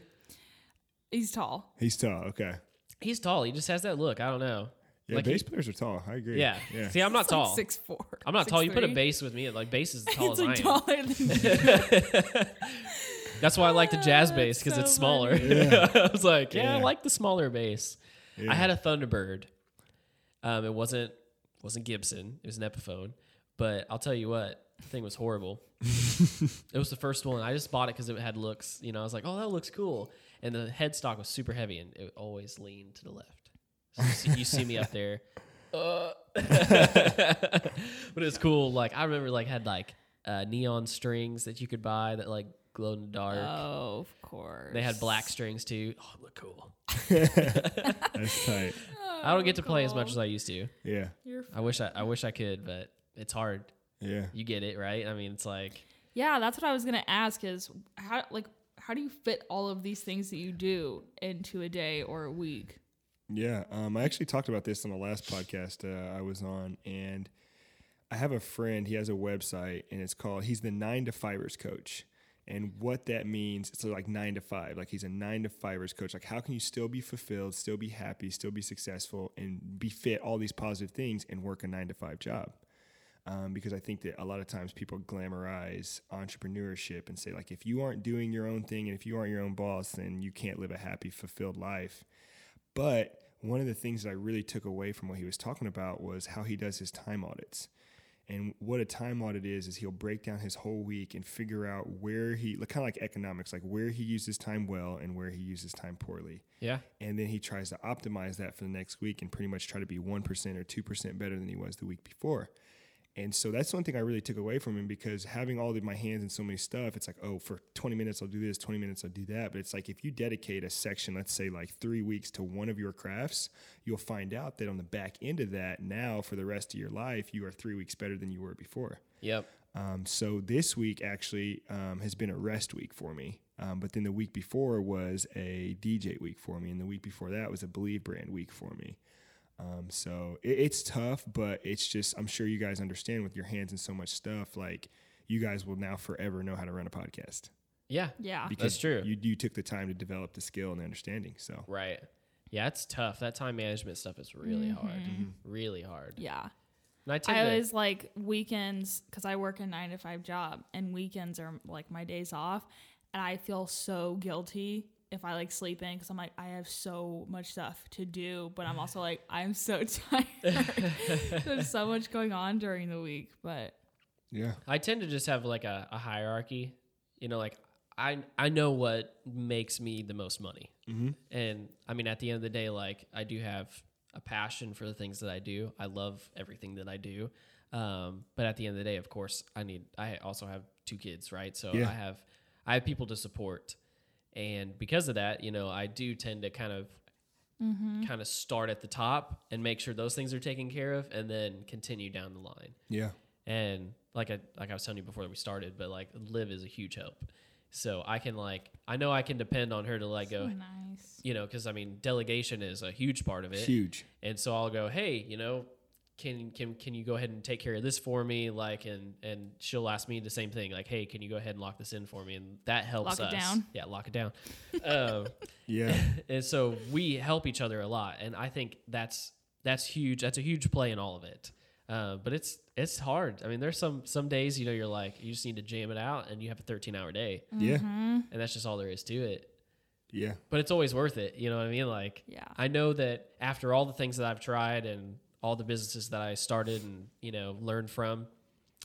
he's tall. He's tall. Okay. He's tall. He just has that look. I don't know. Yeah, Like bass he- players are tall. I agree. Yeah. Yeah. See, I'm not He's tall. Like six four. I'm not tall. You put a bass with me, like bass is as tall It's as like I am. taller than me. That's why I like the jazz bass because so it's smaller. Yeah. I was like, yeah, I like the smaller bass. Yeah. I had a Thunderbird. Um, it wasn't wasn't Gibson. It was an Epiphone. But I'll tell you what, the thing was horrible. it was the first one. I just bought it because it had looks. You know, I was like, oh, that looks cool. And the headstock was super heavy, and it always leaned to the left. So you, see, you see me up there. Uh. but it's cool. Like I remember, like had like uh, neon strings that you could buy that like glowed in the dark. oh, of course. They had black strings too. Oh, it looked cool. That's tight. I don't get to play as much as I used to. Yeah. I wish I, I wish I could, but it's hard. Yeah. You get it, right? I mean, it's like Yeah, that's what I was gonna ask. Is how like how do you fit all of these things that you do into a day or a week? Yeah, um, I actually talked about this on the last podcast uh, I was on, and I have a friend. He has a website, and it's called. He's the Nine to Fivers coach, and what that means, it's like nine to five. Like he's a nine to fivers coach. Like how can you still be fulfilled, still be happy, still be successful, and be fit all these positive things and work a nine to five job? um, because I think that a lot of times people glamorize entrepreneurship and say like if you aren't doing your own thing and if you aren't your own boss, then you can't live a happy, fulfilled life. But one of the things that I really took away from what he was talking about was how he does his time audits. And what a time audit is, is he'll break down his whole week and figure out where he, kind of like economics, like where he uses time well and where he uses time poorly yeah, and then he tries to optimize that for the next week and pretty much try to be 1% or 2% better than he was the week before. And so that's one thing I really took away from him because having all of my hands in so many stuff, it's like, oh, for 20 minutes I'll do this, 20 minutes I'll do that. But it's like if you dedicate a section, let's say like three weeks to one of your crafts, you'll find out that on the back end of that, now for the rest of your life, you are three weeks better than you were before. yep, Um, so this week actually um, has been a rest week for me. Um, but then the week before was a DJ week for me, and the week before that was a Believe brand week for me. Um, so it, it's tough, but it's just I'm sure you guys understand with your hands in so much stuff. Like you guys will now forever know how to run a podcast yeah, Yeah. because true. You you took the time to develop the skill and the understanding. So right. Yeah, it's tough. That time management stuff is really hard, Mm-hmm. really hard. Yeah. And I tend I always like weekends because I work a nine to five job, and weekends are like my days off, and I feel so guilty if I like sleep in because I'm like I have so much stuff to do, but I'm also like I'm so tired. There's so much going on during the week, but yeah, I tend to just have like a, a hierarchy. You know, like I I know what makes me the most money, mm-hmm. and I mean at the end of the day, like I do have a passion for the things that I do. I love everything that I do. Um, but at the end of the day, of course, I need. I also have two kids, right? So Yeah. I have I have people to support, and because of that, you know, I do tend to kind of mm-hmm. kind of start at the top and make sure those things are taken care of, and then continue down the line. yeah, And like I like I was telling you before we started, but like Liv is a huge help. So I can like I know I can depend on her to like so go, nice. you know, because I mean delegation is a huge part of it. huge. And so I'll go, hey, you know, can can can you go ahead and take care of this for me? Like, and and she'll ask me the same thing, like, hey, can you go ahead and lock this in for me? And that helps Lock it us. down? Yeah, lock it down. um, Yeah, and so we help each other a lot, and I think that's that's huge. That's a huge play in all of it. Uh, but it's it's hard. I mean, there's some some days you know you're like you just need to jam it out, and you have a 13 hour day, Yeah. Mm-hmm. and that's just all there is to it. Yeah. But it's always worth it. You know what I mean? Like Yeah. I know that after all the things that I've tried and all the businesses that I started and you know learned from,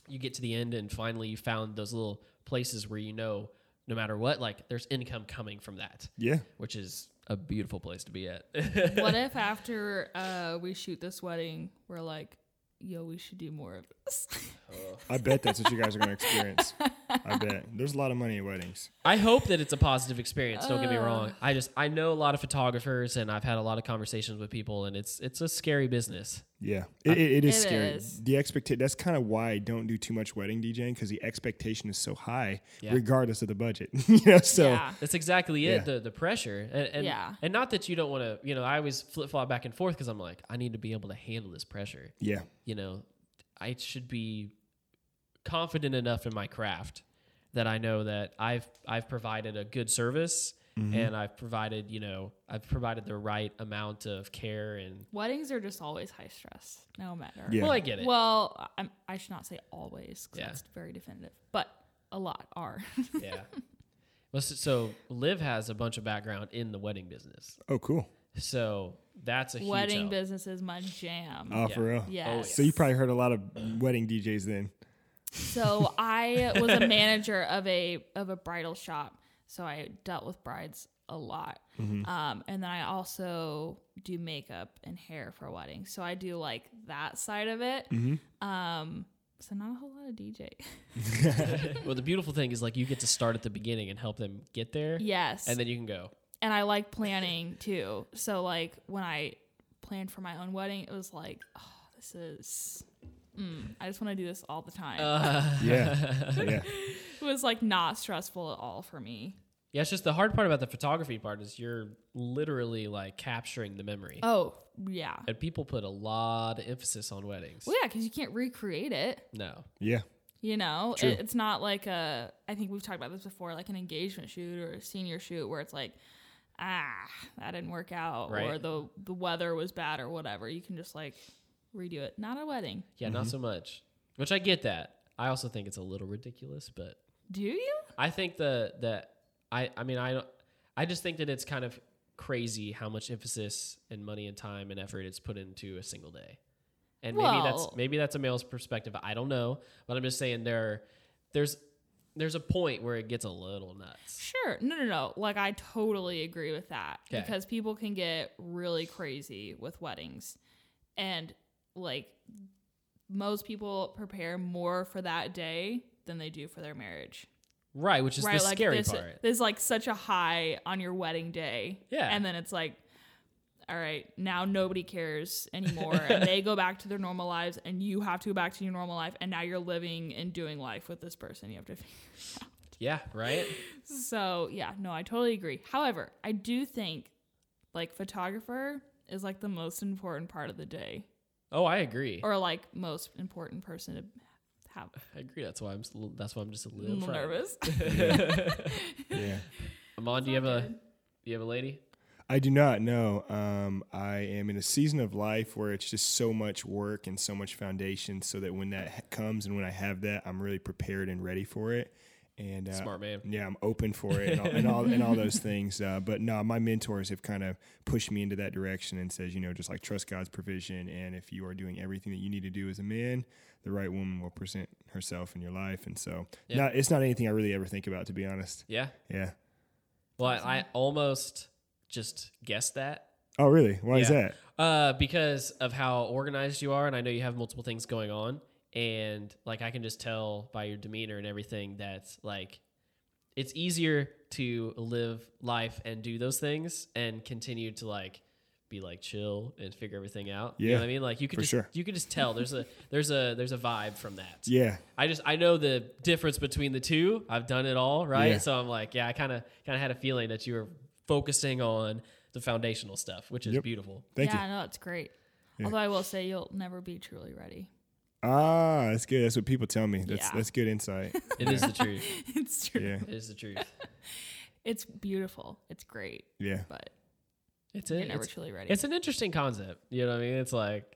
you get to the end and finally you found those little places where you know no matter what, like there's income coming from that, Yeah. which is a beautiful place to be at. what if after uh, we shoot this wedding, we're like, yo, we should do more of this? I bet that's what you guys are going to experience. I bet. There's a lot of money at weddings. I hope that it's a positive experience. Don't get me wrong. Uh. I just I know a lot of photographers and I've had a lot of conversations with people, and it's it's a scary business. Yeah, it, it, it is It scary. is. The expectation. That's kind of why I don't do too much wedding DJing because the expectation is so high, Yeah. regardless of the budget. you know, so yeah. That's exactly it. Yeah. The the pressure and and, Yeah. and not that you don't want to. You know, I always flip flop back and forth because I'm like I need to be able to handle this pressure. yeah, You know, I should be confident enough in my craft that I know that I've I've provided a good service Mm-hmm. and I've provided you know I've provided the right amount of care and Weddings are just always high stress, no matter. Yeah. well I get it. Well, I'm, I should not say always, 'cause Yeah. that's very definitive, but a lot are. yeah. Well, so, so Liv has a bunch of background in the wedding business, Oh, cool. so that's a Wedding help. business is my jam. Oh, Yeah. for real. yes. So you probably heard a lot of wedding DJs then. So I was a manager of a of a bridal shop, so I dealt with brides a lot. Mm-hmm. Um, and then I also do makeup and hair for weddings, so I do like that side of it. Mm-hmm. Um, so not a whole lot of DJ. well, the beautiful thing is like you get to start at the beginning and help them get there, yes, and then you can go. and I like planning too. So like when I planned for my own wedding, it was like, oh, this is. Mm, I just want to do this all the time. Uh, Yeah, yeah, it was like not stressful at all for me. Yeah, it's just the hard part about the photography part is you're literally like capturing the memory, Oh yeah, and people put a lot of emphasis on weddings. well yeah, because you can't recreate it. No, yeah. You know, It- it's not like a. I think we've talked about this before, like an engagement shoot or a senior shoot, where it's like, ah, that didn't work out, or the the weather was bad, or whatever. You can just like redo it. Not a wedding. yeah, not mm-hmm. so much. Which I get that. I also think it's a little ridiculous, but Do you? I think the the I I mean I don't I just think that it's kind of crazy how much emphasis and money and time and effort it's put into a single day. And maybe that's Well- maybe that's a male's perspective. I don't know, but I'm just saying there there's there's a point where it gets a little nuts. Sure. No, no, no. Like I totally agree with that 'Kay. because people can get really crazy with weddings, and like most people prepare more for that day than they do for their marriage. Right, which is right, the like scary this, part. There's like such a high on your wedding day. Yeah. And then it's like, all right, now nobody cares anymore. and they go back to their normal lives and you have to go back to your normal life. And now you're living and doing life with this person. You have to Yeah, right? So yeah, no, I totally agree. However, I do think like photographer is like the most important part of the day. Oh, I agree. Or like most important person to have. I agree. That's why I'm s- that's why I'm just a A little little nervous. Yeah. Iman, do you have all a do you have a lady? I do not know. Um, I am in a season of life where it's just so much work and so much foundation, so that when that comes and when I have that, I'm really prepared and ready for it. And uh, Smart man. Yeah, I'm open for it and all and all, and all those things. Uh, but no, my mentors have kind of pushed me into that direction and says, you know, just like trust God's provision, and if you are doing everything that you need to do as a man, the right woman will present herself in your life. And so, Yeah. not it's not anything I really ever think about, to be honest. Yeah. Yeah. Well, I, I almost just guessed that Oh, really? Why is that? uh, because of how organized you are, and I know you have multiple things going on, and like I can just tell by your demeanor and everything that like it's easier to live life and do those things and continue to like be like chill and figure everything out. You know Yeah, what I mean? Like you could just sure. you could just tell there's a there's a there's a vibe from that. Yeah. I just I know the difference between the two. I've done it all, right? Yeah. So I'm like, yeah, I kind of kind of had a feeling that you were focusing on the foundational stuff, which is Yep. beautiful. Thank yeah, you. no, it's great. Yeah. Although I will say you'll never be truly ready. Ah, that's good. That's what people tell me. That's Yeah. that's good insight. It is the truth. it's true. yeah. It is the truth. It's beautiful. It's great. Yeah. But It's You're a, never it's, truly ready. it's an interesting concept. You know what I mean? It's like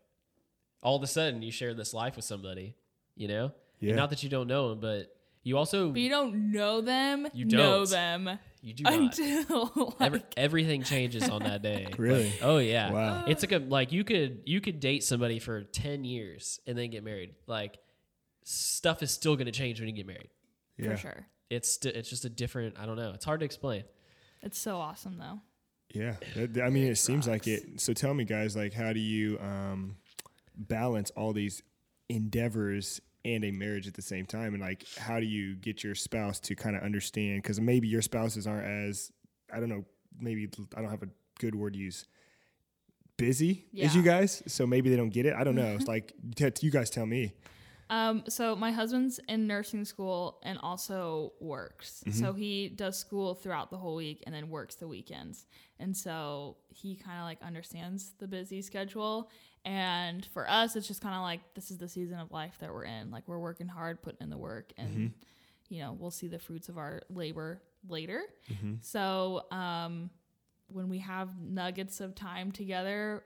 all of a sudden you share this life with somebody, you know? Yeah. And not that you don't know them, but you also but you don't know them. You know don't. them you do not. until Every, everything changes on that day. Really? Like, oh yeah. Wow. It's like a like you could you could date somebody for 10 years and then get married. Like stuff is still going to change when you get married. yeah. for sure. It's st- it's just a different, I don't know. It's hard to explain. It's so awesome though. Yeah, That- that- I mean, it seems like it. So tell me, guys, like, how do you um, balance all these endeavors and a marriage at the same time? And like, how do you get your spouse to kind of understand? Because maybe your spouses aren't as, I don't know, maybe I don't have a good word to use, busy as you guys. So maybe they don't get it. I don't know. It's like t- you guys tell me. Um, so my husband's in nursing school and also works. So he does school throughout the whole week and then works the weekends. And so he kind of like understands the busy schedule. And for us, it's just kind of like this is the season of life that we're in. Like we're working hard, putting in the work, and you know we'll see the fruits of our labor later. So um, when we have nuggets of time together,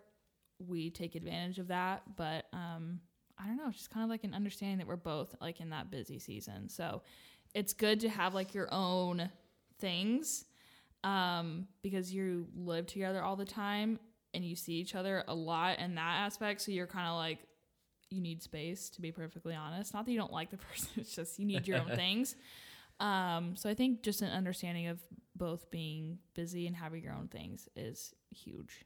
we take advantage of that. But um, I don't know, it's just kind of like an understanding that we're both like in that busy season. So it's good to have like your own things um, because you live together all the time and you see each other a lot in that aspect. So you're kind of like, you need space to be perfectly honest. Not that you don't like the person, it's just you need your own things. Um, so I think just an understanding of both being busy and having your own things is huge.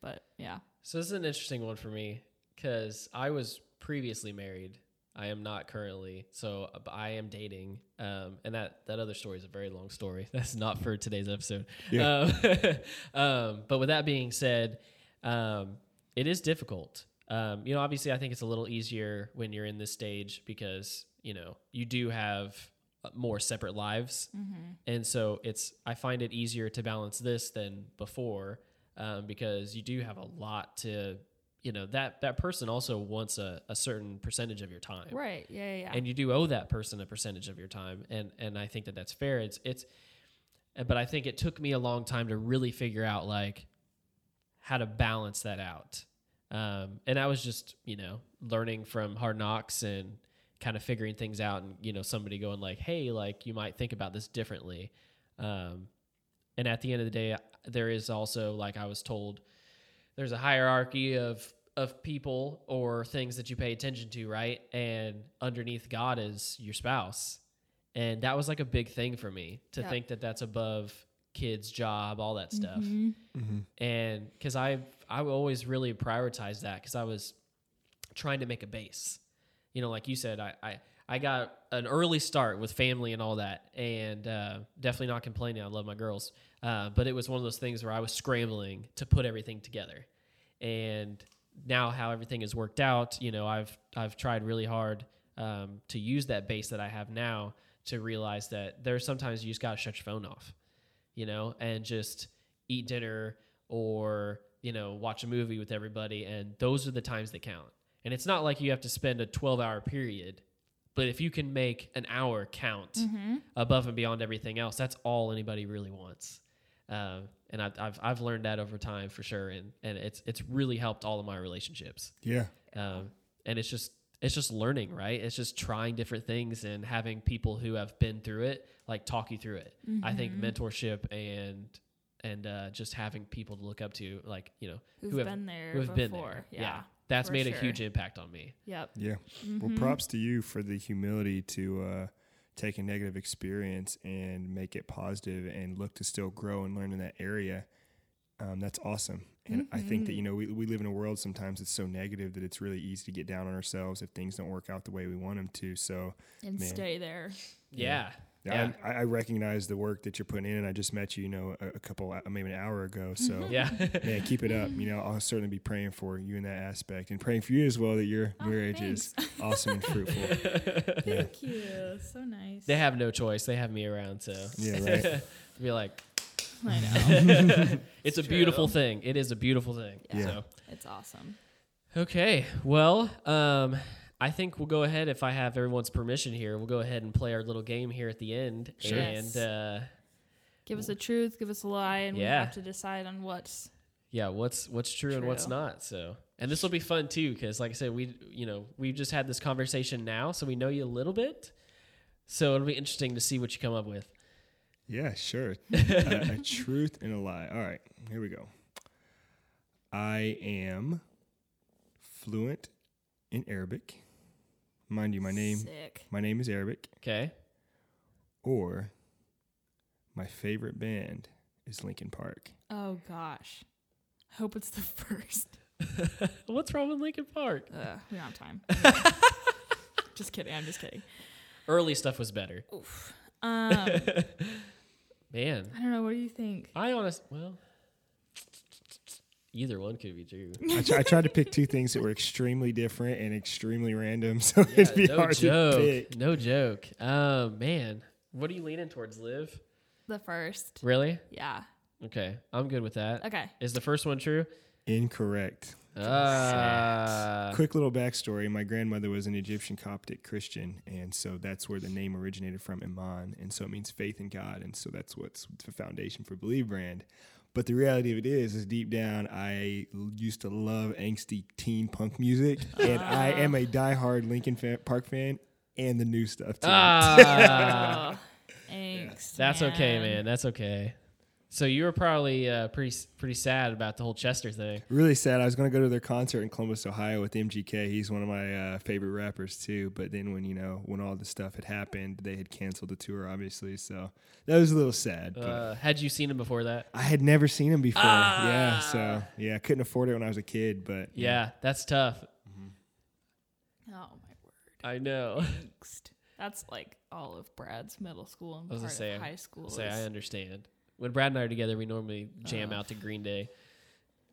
But yeah. So this is an interesting one for me because I was previously married. I am not currently, so uh, I am dating, um, and that that other story is a very long story. That's not for today's episode. Yeah. Um, um, but with that being said, um, it is difficult. Um, you know, obviously, I think it's a little easier when you're in this stage because you know you do have uh, more separate lives, and so it's I find it easier to balance this than before um, because you do have a lot to you know that that person also wants a, a certain percentage of your time Right. Yeah. Yeah. yeah. and you do owe that person a percentage of your time and and i think that that's fair it's it's but i think it took me a long time to really figure out like how to balance that out um, and i was just you know learning from hard knocks and kind of figuring things out and you know somebody going like hey like you might think about this differently um, and at the end of the day there is also like i was told there's a hierarchy of of people or things that you pay attention to, right? And underneath God is your spouse. And that was like a big thing for me to Yeah. think that that's above kids, job, all that stuff. Mm-hmm. And cuz I I always really prioritized that cuz I was trying to make a base. You know, like you said, I I I got an early start with family and all that, and uh, definitely not complaining. I love my girls, uh, but it was one of those things where I was scrambling to put everything together. And now, how everything has worked out, you know, I've I've tried really hard um, to use that base that I have now to realize that there's sometimes you just gotta shut your phone off, you know, and just eat dinner or you know watch a movie with everybody, and those are the times that count. And it's not like you have to spend a 12 hour period but if you can make an hour count Mm-hmm. above and beyond everything else, that's all anybody really wants. Um, and I've, I've, I've learned that over time for sure. And, and it's, it's really helped all of my relationships. Yeah. Um, and it's just, it's just learning, right? It's just trying different things and having people who have been through it, like talk you through it. I think Mm-hmm. mentorship and, and, uh, just having people to look up to, like, you know, Who've who have, been there who have before. been there. Yeah. That's for made a huge impact on me. Yep. Yeah. Well, props to you for the humility to uh, take a negative experience and make it positive and look to still grow and learn in that area. Um, that's awesome. And I think that, you know, we, we live in a world sometimes it's so negative that it's really easy to get down on ourselves if things don't work out the way we want them to. So, And Man. stay there. Yeah. yeah, I, I recognize the work that you're putting in. And I just met you, you know, a, a couple, uh, maybe an hour ago. So, Yeah. man, keep it up. You know, I'll certainly be praying for you in that aspect and praying for you as well that your Oh, marriage is awesome and fruitful. Thank you. So nice. They have no choice. They have me around, so Yeah, right. be like, I know. it's a True. beautiful thing. It is a beautiful thing. Yeah. So it's awesome. okay, well, um, I think we'll go ahead if I have everyone's permission here. We'll go ahead and play our little game here at the end, Sure. and uh, Give us a truth, give us a lie, and we Yeah. have to decide on what's. yeah, what's what's true, and what's not. So, and this will be fun too, because like I said, we you know we've just had this conversation now, so we know you a little bit. So it'll be interesting to see what you come up with. Yeah, sure. a, a truth and a lie. All right, here we go. I am fluent in Arabic. Mind you, my name Sick. my name is Arabic. Okay. Or my favorite band is Linkin Park. Oh gosh. I hope it's the first. What's wrong with Linkin Park? Ugh, we don't have time. just kidding. I'm just kidding. Early stuff was better. Um, Man, I don't know. What do you think? I honest well, either one could be true. I, tr- I tried to pick two things that were extremely different and extremely random, so it'd be no hard to joke. pick. No joke. Um, man, what are you leaning towards, Liv? The first. Really? Yeah. Okay, I'm good with that. Okay. Is the first one true? Incorrect. Ah, Quick little backstory: My grandmother was an Egyptian Coptic Christian, and so that's where the name originated from, Iman, and so it means faith in God, and so that's what's the foundation for Believe Brand. But the reality of it is, is deep down, I used to love angsty teen punk music, and I am a diehard Linkin fa- Park fan, and the new stuff too. ah. Angst. That's okay, man. That's okay. So you were probably uh, pretty pretty sad about the whole Chester thing. Really sad. I was going to go to their concert in Columbus, Ohio with MGK. He's one of my uh, favorite rappers too. But then when you know when all the stuff had happened, they had canceled the tour, obviously. So that was a little sad. Uh, had you seen him before that? I had never seen him before. Yeah, so yeah, I couldn't afford it when I was a kid. But Yeah, that's tough. Oh my word. I know. Angst. That's like all of Brad's middle school and part say, of high school. Say I understand. When Brad and I are together, we normally jam Ugh. out to Green Day.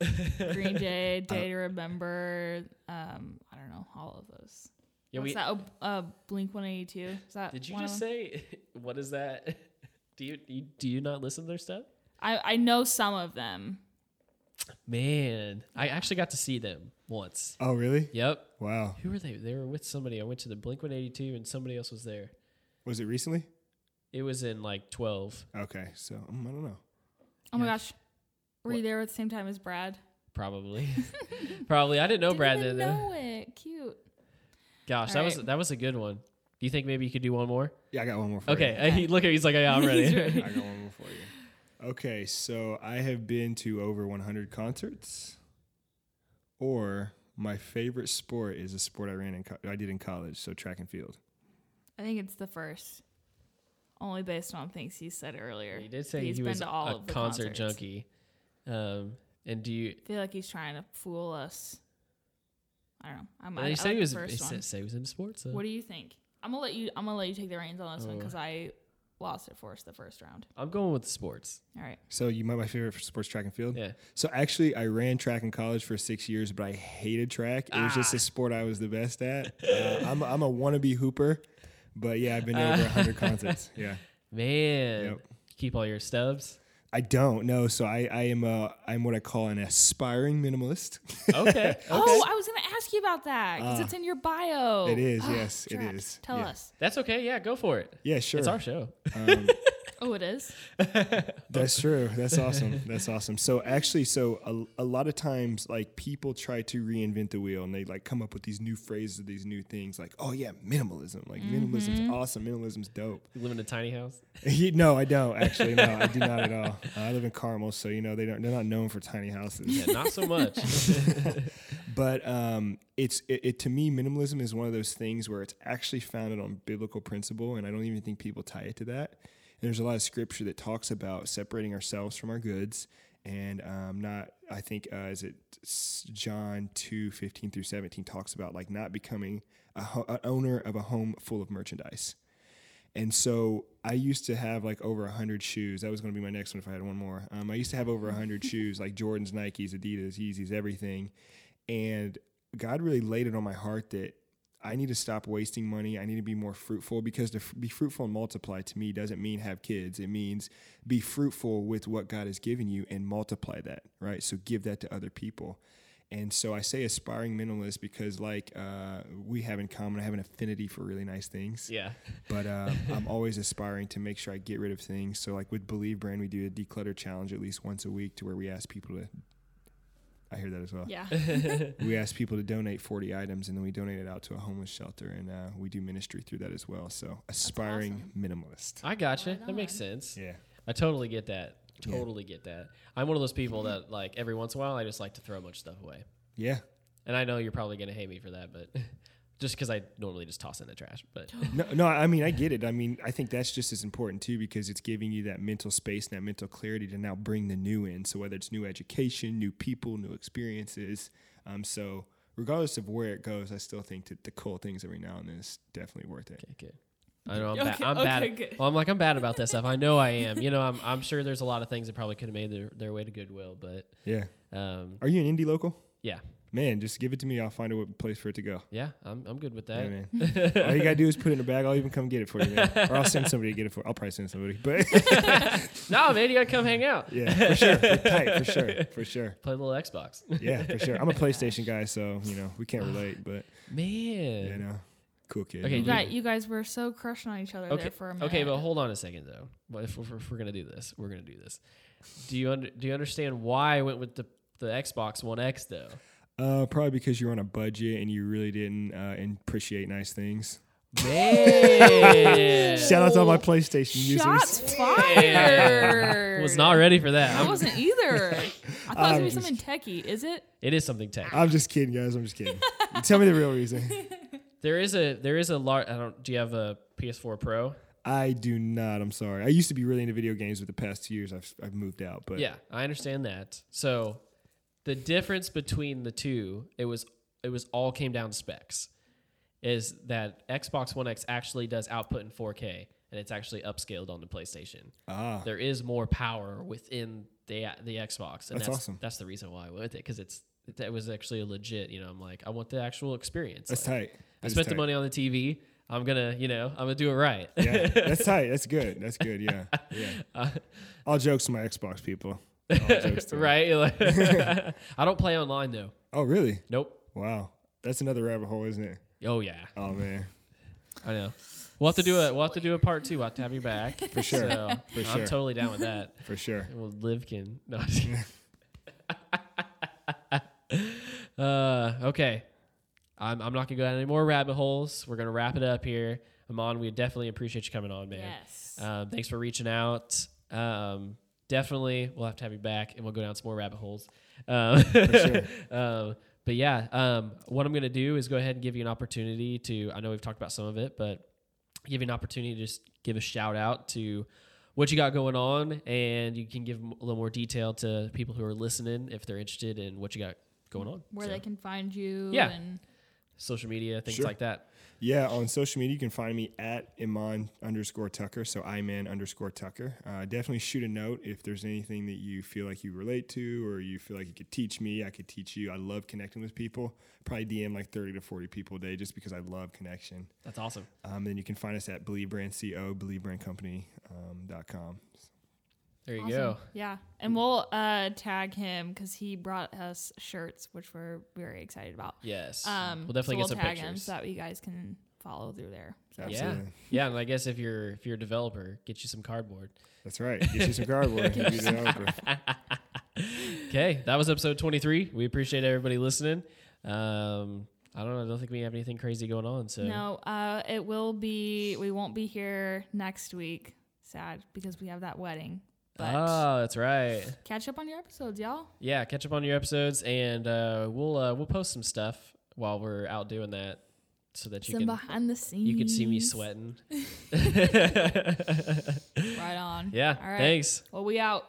Green Day, Day to Remember. Um, I don't know all of those. Yeah, What's we. that? Oh, uh, Blink One Eighty Two. Is that? Did you just say what is that? Do you, you do you not listen to their stuff? I I know some of them. Man, I actually got to see them once. oh really? Yep. Wow. Who were they? They were with somebody. I went to the Blink 182 and somebody else was there. Was it recently? It was in like 12, Okay, so um, I don't know. Oh my Yeah. gosh, were you there at the same time as Brad? probably. probably. I didn't know Brad Didn't then. even though. know it. Cute. Gosh, that was Alright. that was a good one. Do you think maybe you could do one more? Yeah, I got one more. For Okay. Okay. He, look at he's like, yeah, I'm ready. He's ready. I got one more for you. Okay, so I have been to over 100 concerts. Or my favorite sport is a sport I ran in. Co- I did in college, so track and field. I think it's the first. Only based on things he said earlier. he did say He's he been was to all a of the concert concerts. junkie. Um, and do you? I feel like he's trying to fool us. I don't know. I'm, Well, I, he I said like he was. first He said, say he was into sports. So. What do you think? I'm gonna let you. I'm gonna let you take the reins on this one Oh. because I lost it for us the first round. I'm going with sports. All right. So you might my favorite sports track and field. Yeah. So actually, I ran track in college for six years, but I hated track. It was Ah. just a sport I was the best at. Uh, I'm I'm a wannabe hooper, but yeah, I've been to over 100 concerts. Yeah, Man, Yep. keep all your stubs. I don't know. So I I am a I'm what I call an aspiring minimalist. Okay. okay. Oh, I was gonna ask you about that because Ah. it's in your bio. It is, yes, it is. Tell Yeah. us. That's okay. Yeah, go for it. Yeah, sure. It's our show. Um, Oh, it is. That's true. That's awesome. That's awesome. So actually, so a, a lot of times, like people try to reinvent the wheel, and they like come up with these new phrases, these new things, like, oh yeah, minimalism. Like minimalism's awesome. Minimalism's dope. You live in a tiny house. He- no, I don't actually. No, I do not at all. Uh, I live in Carmel, so you know they don't. They're not known for tiny houses. Yeah, not so much. But um, it's it, it to me, minimalism is one of those things where it's actually founded on biblical principle, and I don't even think people tie it to that. There's a lot of scripture that talks about separating ourselves from our goods, and um, not. I think uh, is it John two fifteen through seventeen talks about like not becoming a ho- an owner of a home full of merchandise. And so I used to have like over a hundred shoes. That was going to be my next one if I had one more. Um, I used to have over a hundred shoes, like Jordans, Nikes, Adidas, Yeezys, everything. And God really laid it on my heart that I need to stop wasting money. I need to be more fruitful because to f- be fruitful and multiply to me doesn't mean have kids. It means be fruitful with what God has given you and multiply that, right? So give that to other people. and so I say aspiring minimalist because, like, uh, we have in common, I have an affinity for really nice things. Yeah. But uh, I'm always aspiring to make sure I get rid of things. So, like with Believe Brand, we do a declutter challenge at least once a week to where we ask people to. I hear that as well. Yeah. We ask people to donate 40 items, and then we donate it out to a homeless shelter, and uh, we do ministry through that as well. So, aspiring minimalist. I gotcha. Right That makes sense. Yeah. I totally get that. Yeah. Totally get that. I'm one of those people that like every once in a while I just like to throw a bunch of stuff away. Yeah. And I know you're probably gonna hate me for that, but just because I normally just toss it in the trash. But No, no, I mean, I get it. I mean, I think that's just as important too because it's giving you that mental space and that mental clarity to now bring the new in. So whether it's new education, new people, new experiences. Um, so regardless of where it goes, I still think that the cool things every now and then is definitely worth it. okay, good. I know I'm, Okay, bad. I'm okay, bad. good. Well, I'm like I'm bad about that stuff. I know I am. You know, I'm I'm sure there's a lot of things that probably could have made their, their way to Goodwill, but Yeah. um, Are you an Indy local? yeah, Man, just give it to me. I'll find a place for it to go. yeah, I'm I'm good with Yeah, that. man. All you gotta do is put it in a bag. I'll even come get it for you, man. or I'll send somebody to get it for. I'll probably send somebody, but no, man, you gotta come hang out. yeah, for sure, for, tight, for sure, for sure. Play a little Xbox. Yeah, for sure. I'm a PlayStation guy, so you know we can't ah, relate, but Man. you know, cool kid. Okay, You dude. guys, you guys were so crushing on each other Okay. there for a minute. Okay, but hold on a second though. Well, if, we're- if we're gonna do this, we're gonna do this. Do you under, do you understand why I went with the the Xbox One X though? Uh, probably because you're on a budget and you really didn't uh, appreciate nice things. Man, Shout out to all my PlayStation users. Shots fired. was not ready for that. I I'm- wasn't either. I thought it was gonna be something techie. Is it? it is something tech. I'm just kidding, guys. I'm just kidding. Tell me the real reason. There is a there is a large. I don't. Do you have a PS4 Pro? I do not. I'm sorry. I used to be really into video games, but the past two years I've I've moved out. But Yeah, I understand that. So the difference between the two, it was it was all came down to specs. Is that Xbox One X actually does output in 4K and it's actually upscaled on the PlayStation. ah, There is more power within the the Xbox, and That's that's awesome. That's the reason why I went with it because it's it, it was actually a legit. You know, I'm like I want the actual experience. that's Like, tight. I That is spent the money on the TV. I'm gonna, you know, I'm gonna do it right. Yeah, that's tight. That's good. That's good. Yeah, yeah. Uh, All jokes to my Xbox people. All jokes to them. right? Like, I don't play online though. Oh, really? Nope. Wow. That's another rabbit hole, isn't it? Oh yeah, Oh man, I know. We'll have to do a we'll have to do a part two. We'll have to have you back for sure, So, for I'm totally down with that. for sure. And we'll live can no. uh, okay. I'm I'm not gonna go down any more rabbit holes. We're gonna wrap it up here. Iman, we definitely appreciate you coming on, man. Yes. Um, thanks for reaching out. Um, definitely, we'll have to have you back, and we'll go down some more rabbit holes. Um, sure. um, but yeah, um, what I'm going to do is go ahead and give you an opportunity to. I know we've talked about some of it, but give you an opportunity to just give a shout out to what you got going on, and you can give a little more detail to people who are listening if they're interested in what you got going on. Where So, they can find you. Yeah. And social media, things Sure. like that. Yeah, on social media, you can find me at Iman underscore Tucker. So Iman underscore Tucker. Uh, definitely shoot a note if there's anything that you feel like you relate to or you feel like you could teach me. I could teach you. I love connecting with people. Probably DM like 30 to 40 people a day just because I love connection. That's awesome. Um, then you can find us at Believe Brand Co, believebrandcompany.com. Um, dot com. There you awesome. go. Yeah. And we'll uh, tag him because he brought us shirts, which we're very excited about. Yes, Um, we'll definitely so get we'll tag him so that you guys can follow through there. So. Yeah, Absolutely. yeah, and I guess if you're if you're a developer, get you some cardboard. That's right. Get you some cardboard. Be the developer. Okay, that was episode 23. We appreciate everybody listening. Um, I don't know. I don't think we have anything crazy going on. So No, uh, it will be. We won't be here next week. Sad because we have that wedding. But oh, that's right. catch up on your episodes, y'all. Yeah, catch up on your episodes, and uh, we'll uh, we'll post some stuff while we're out doing that, so that you Some can behind the scenes. you can see me sweating. Right on. yeah. All right. Thanks. Well, we out.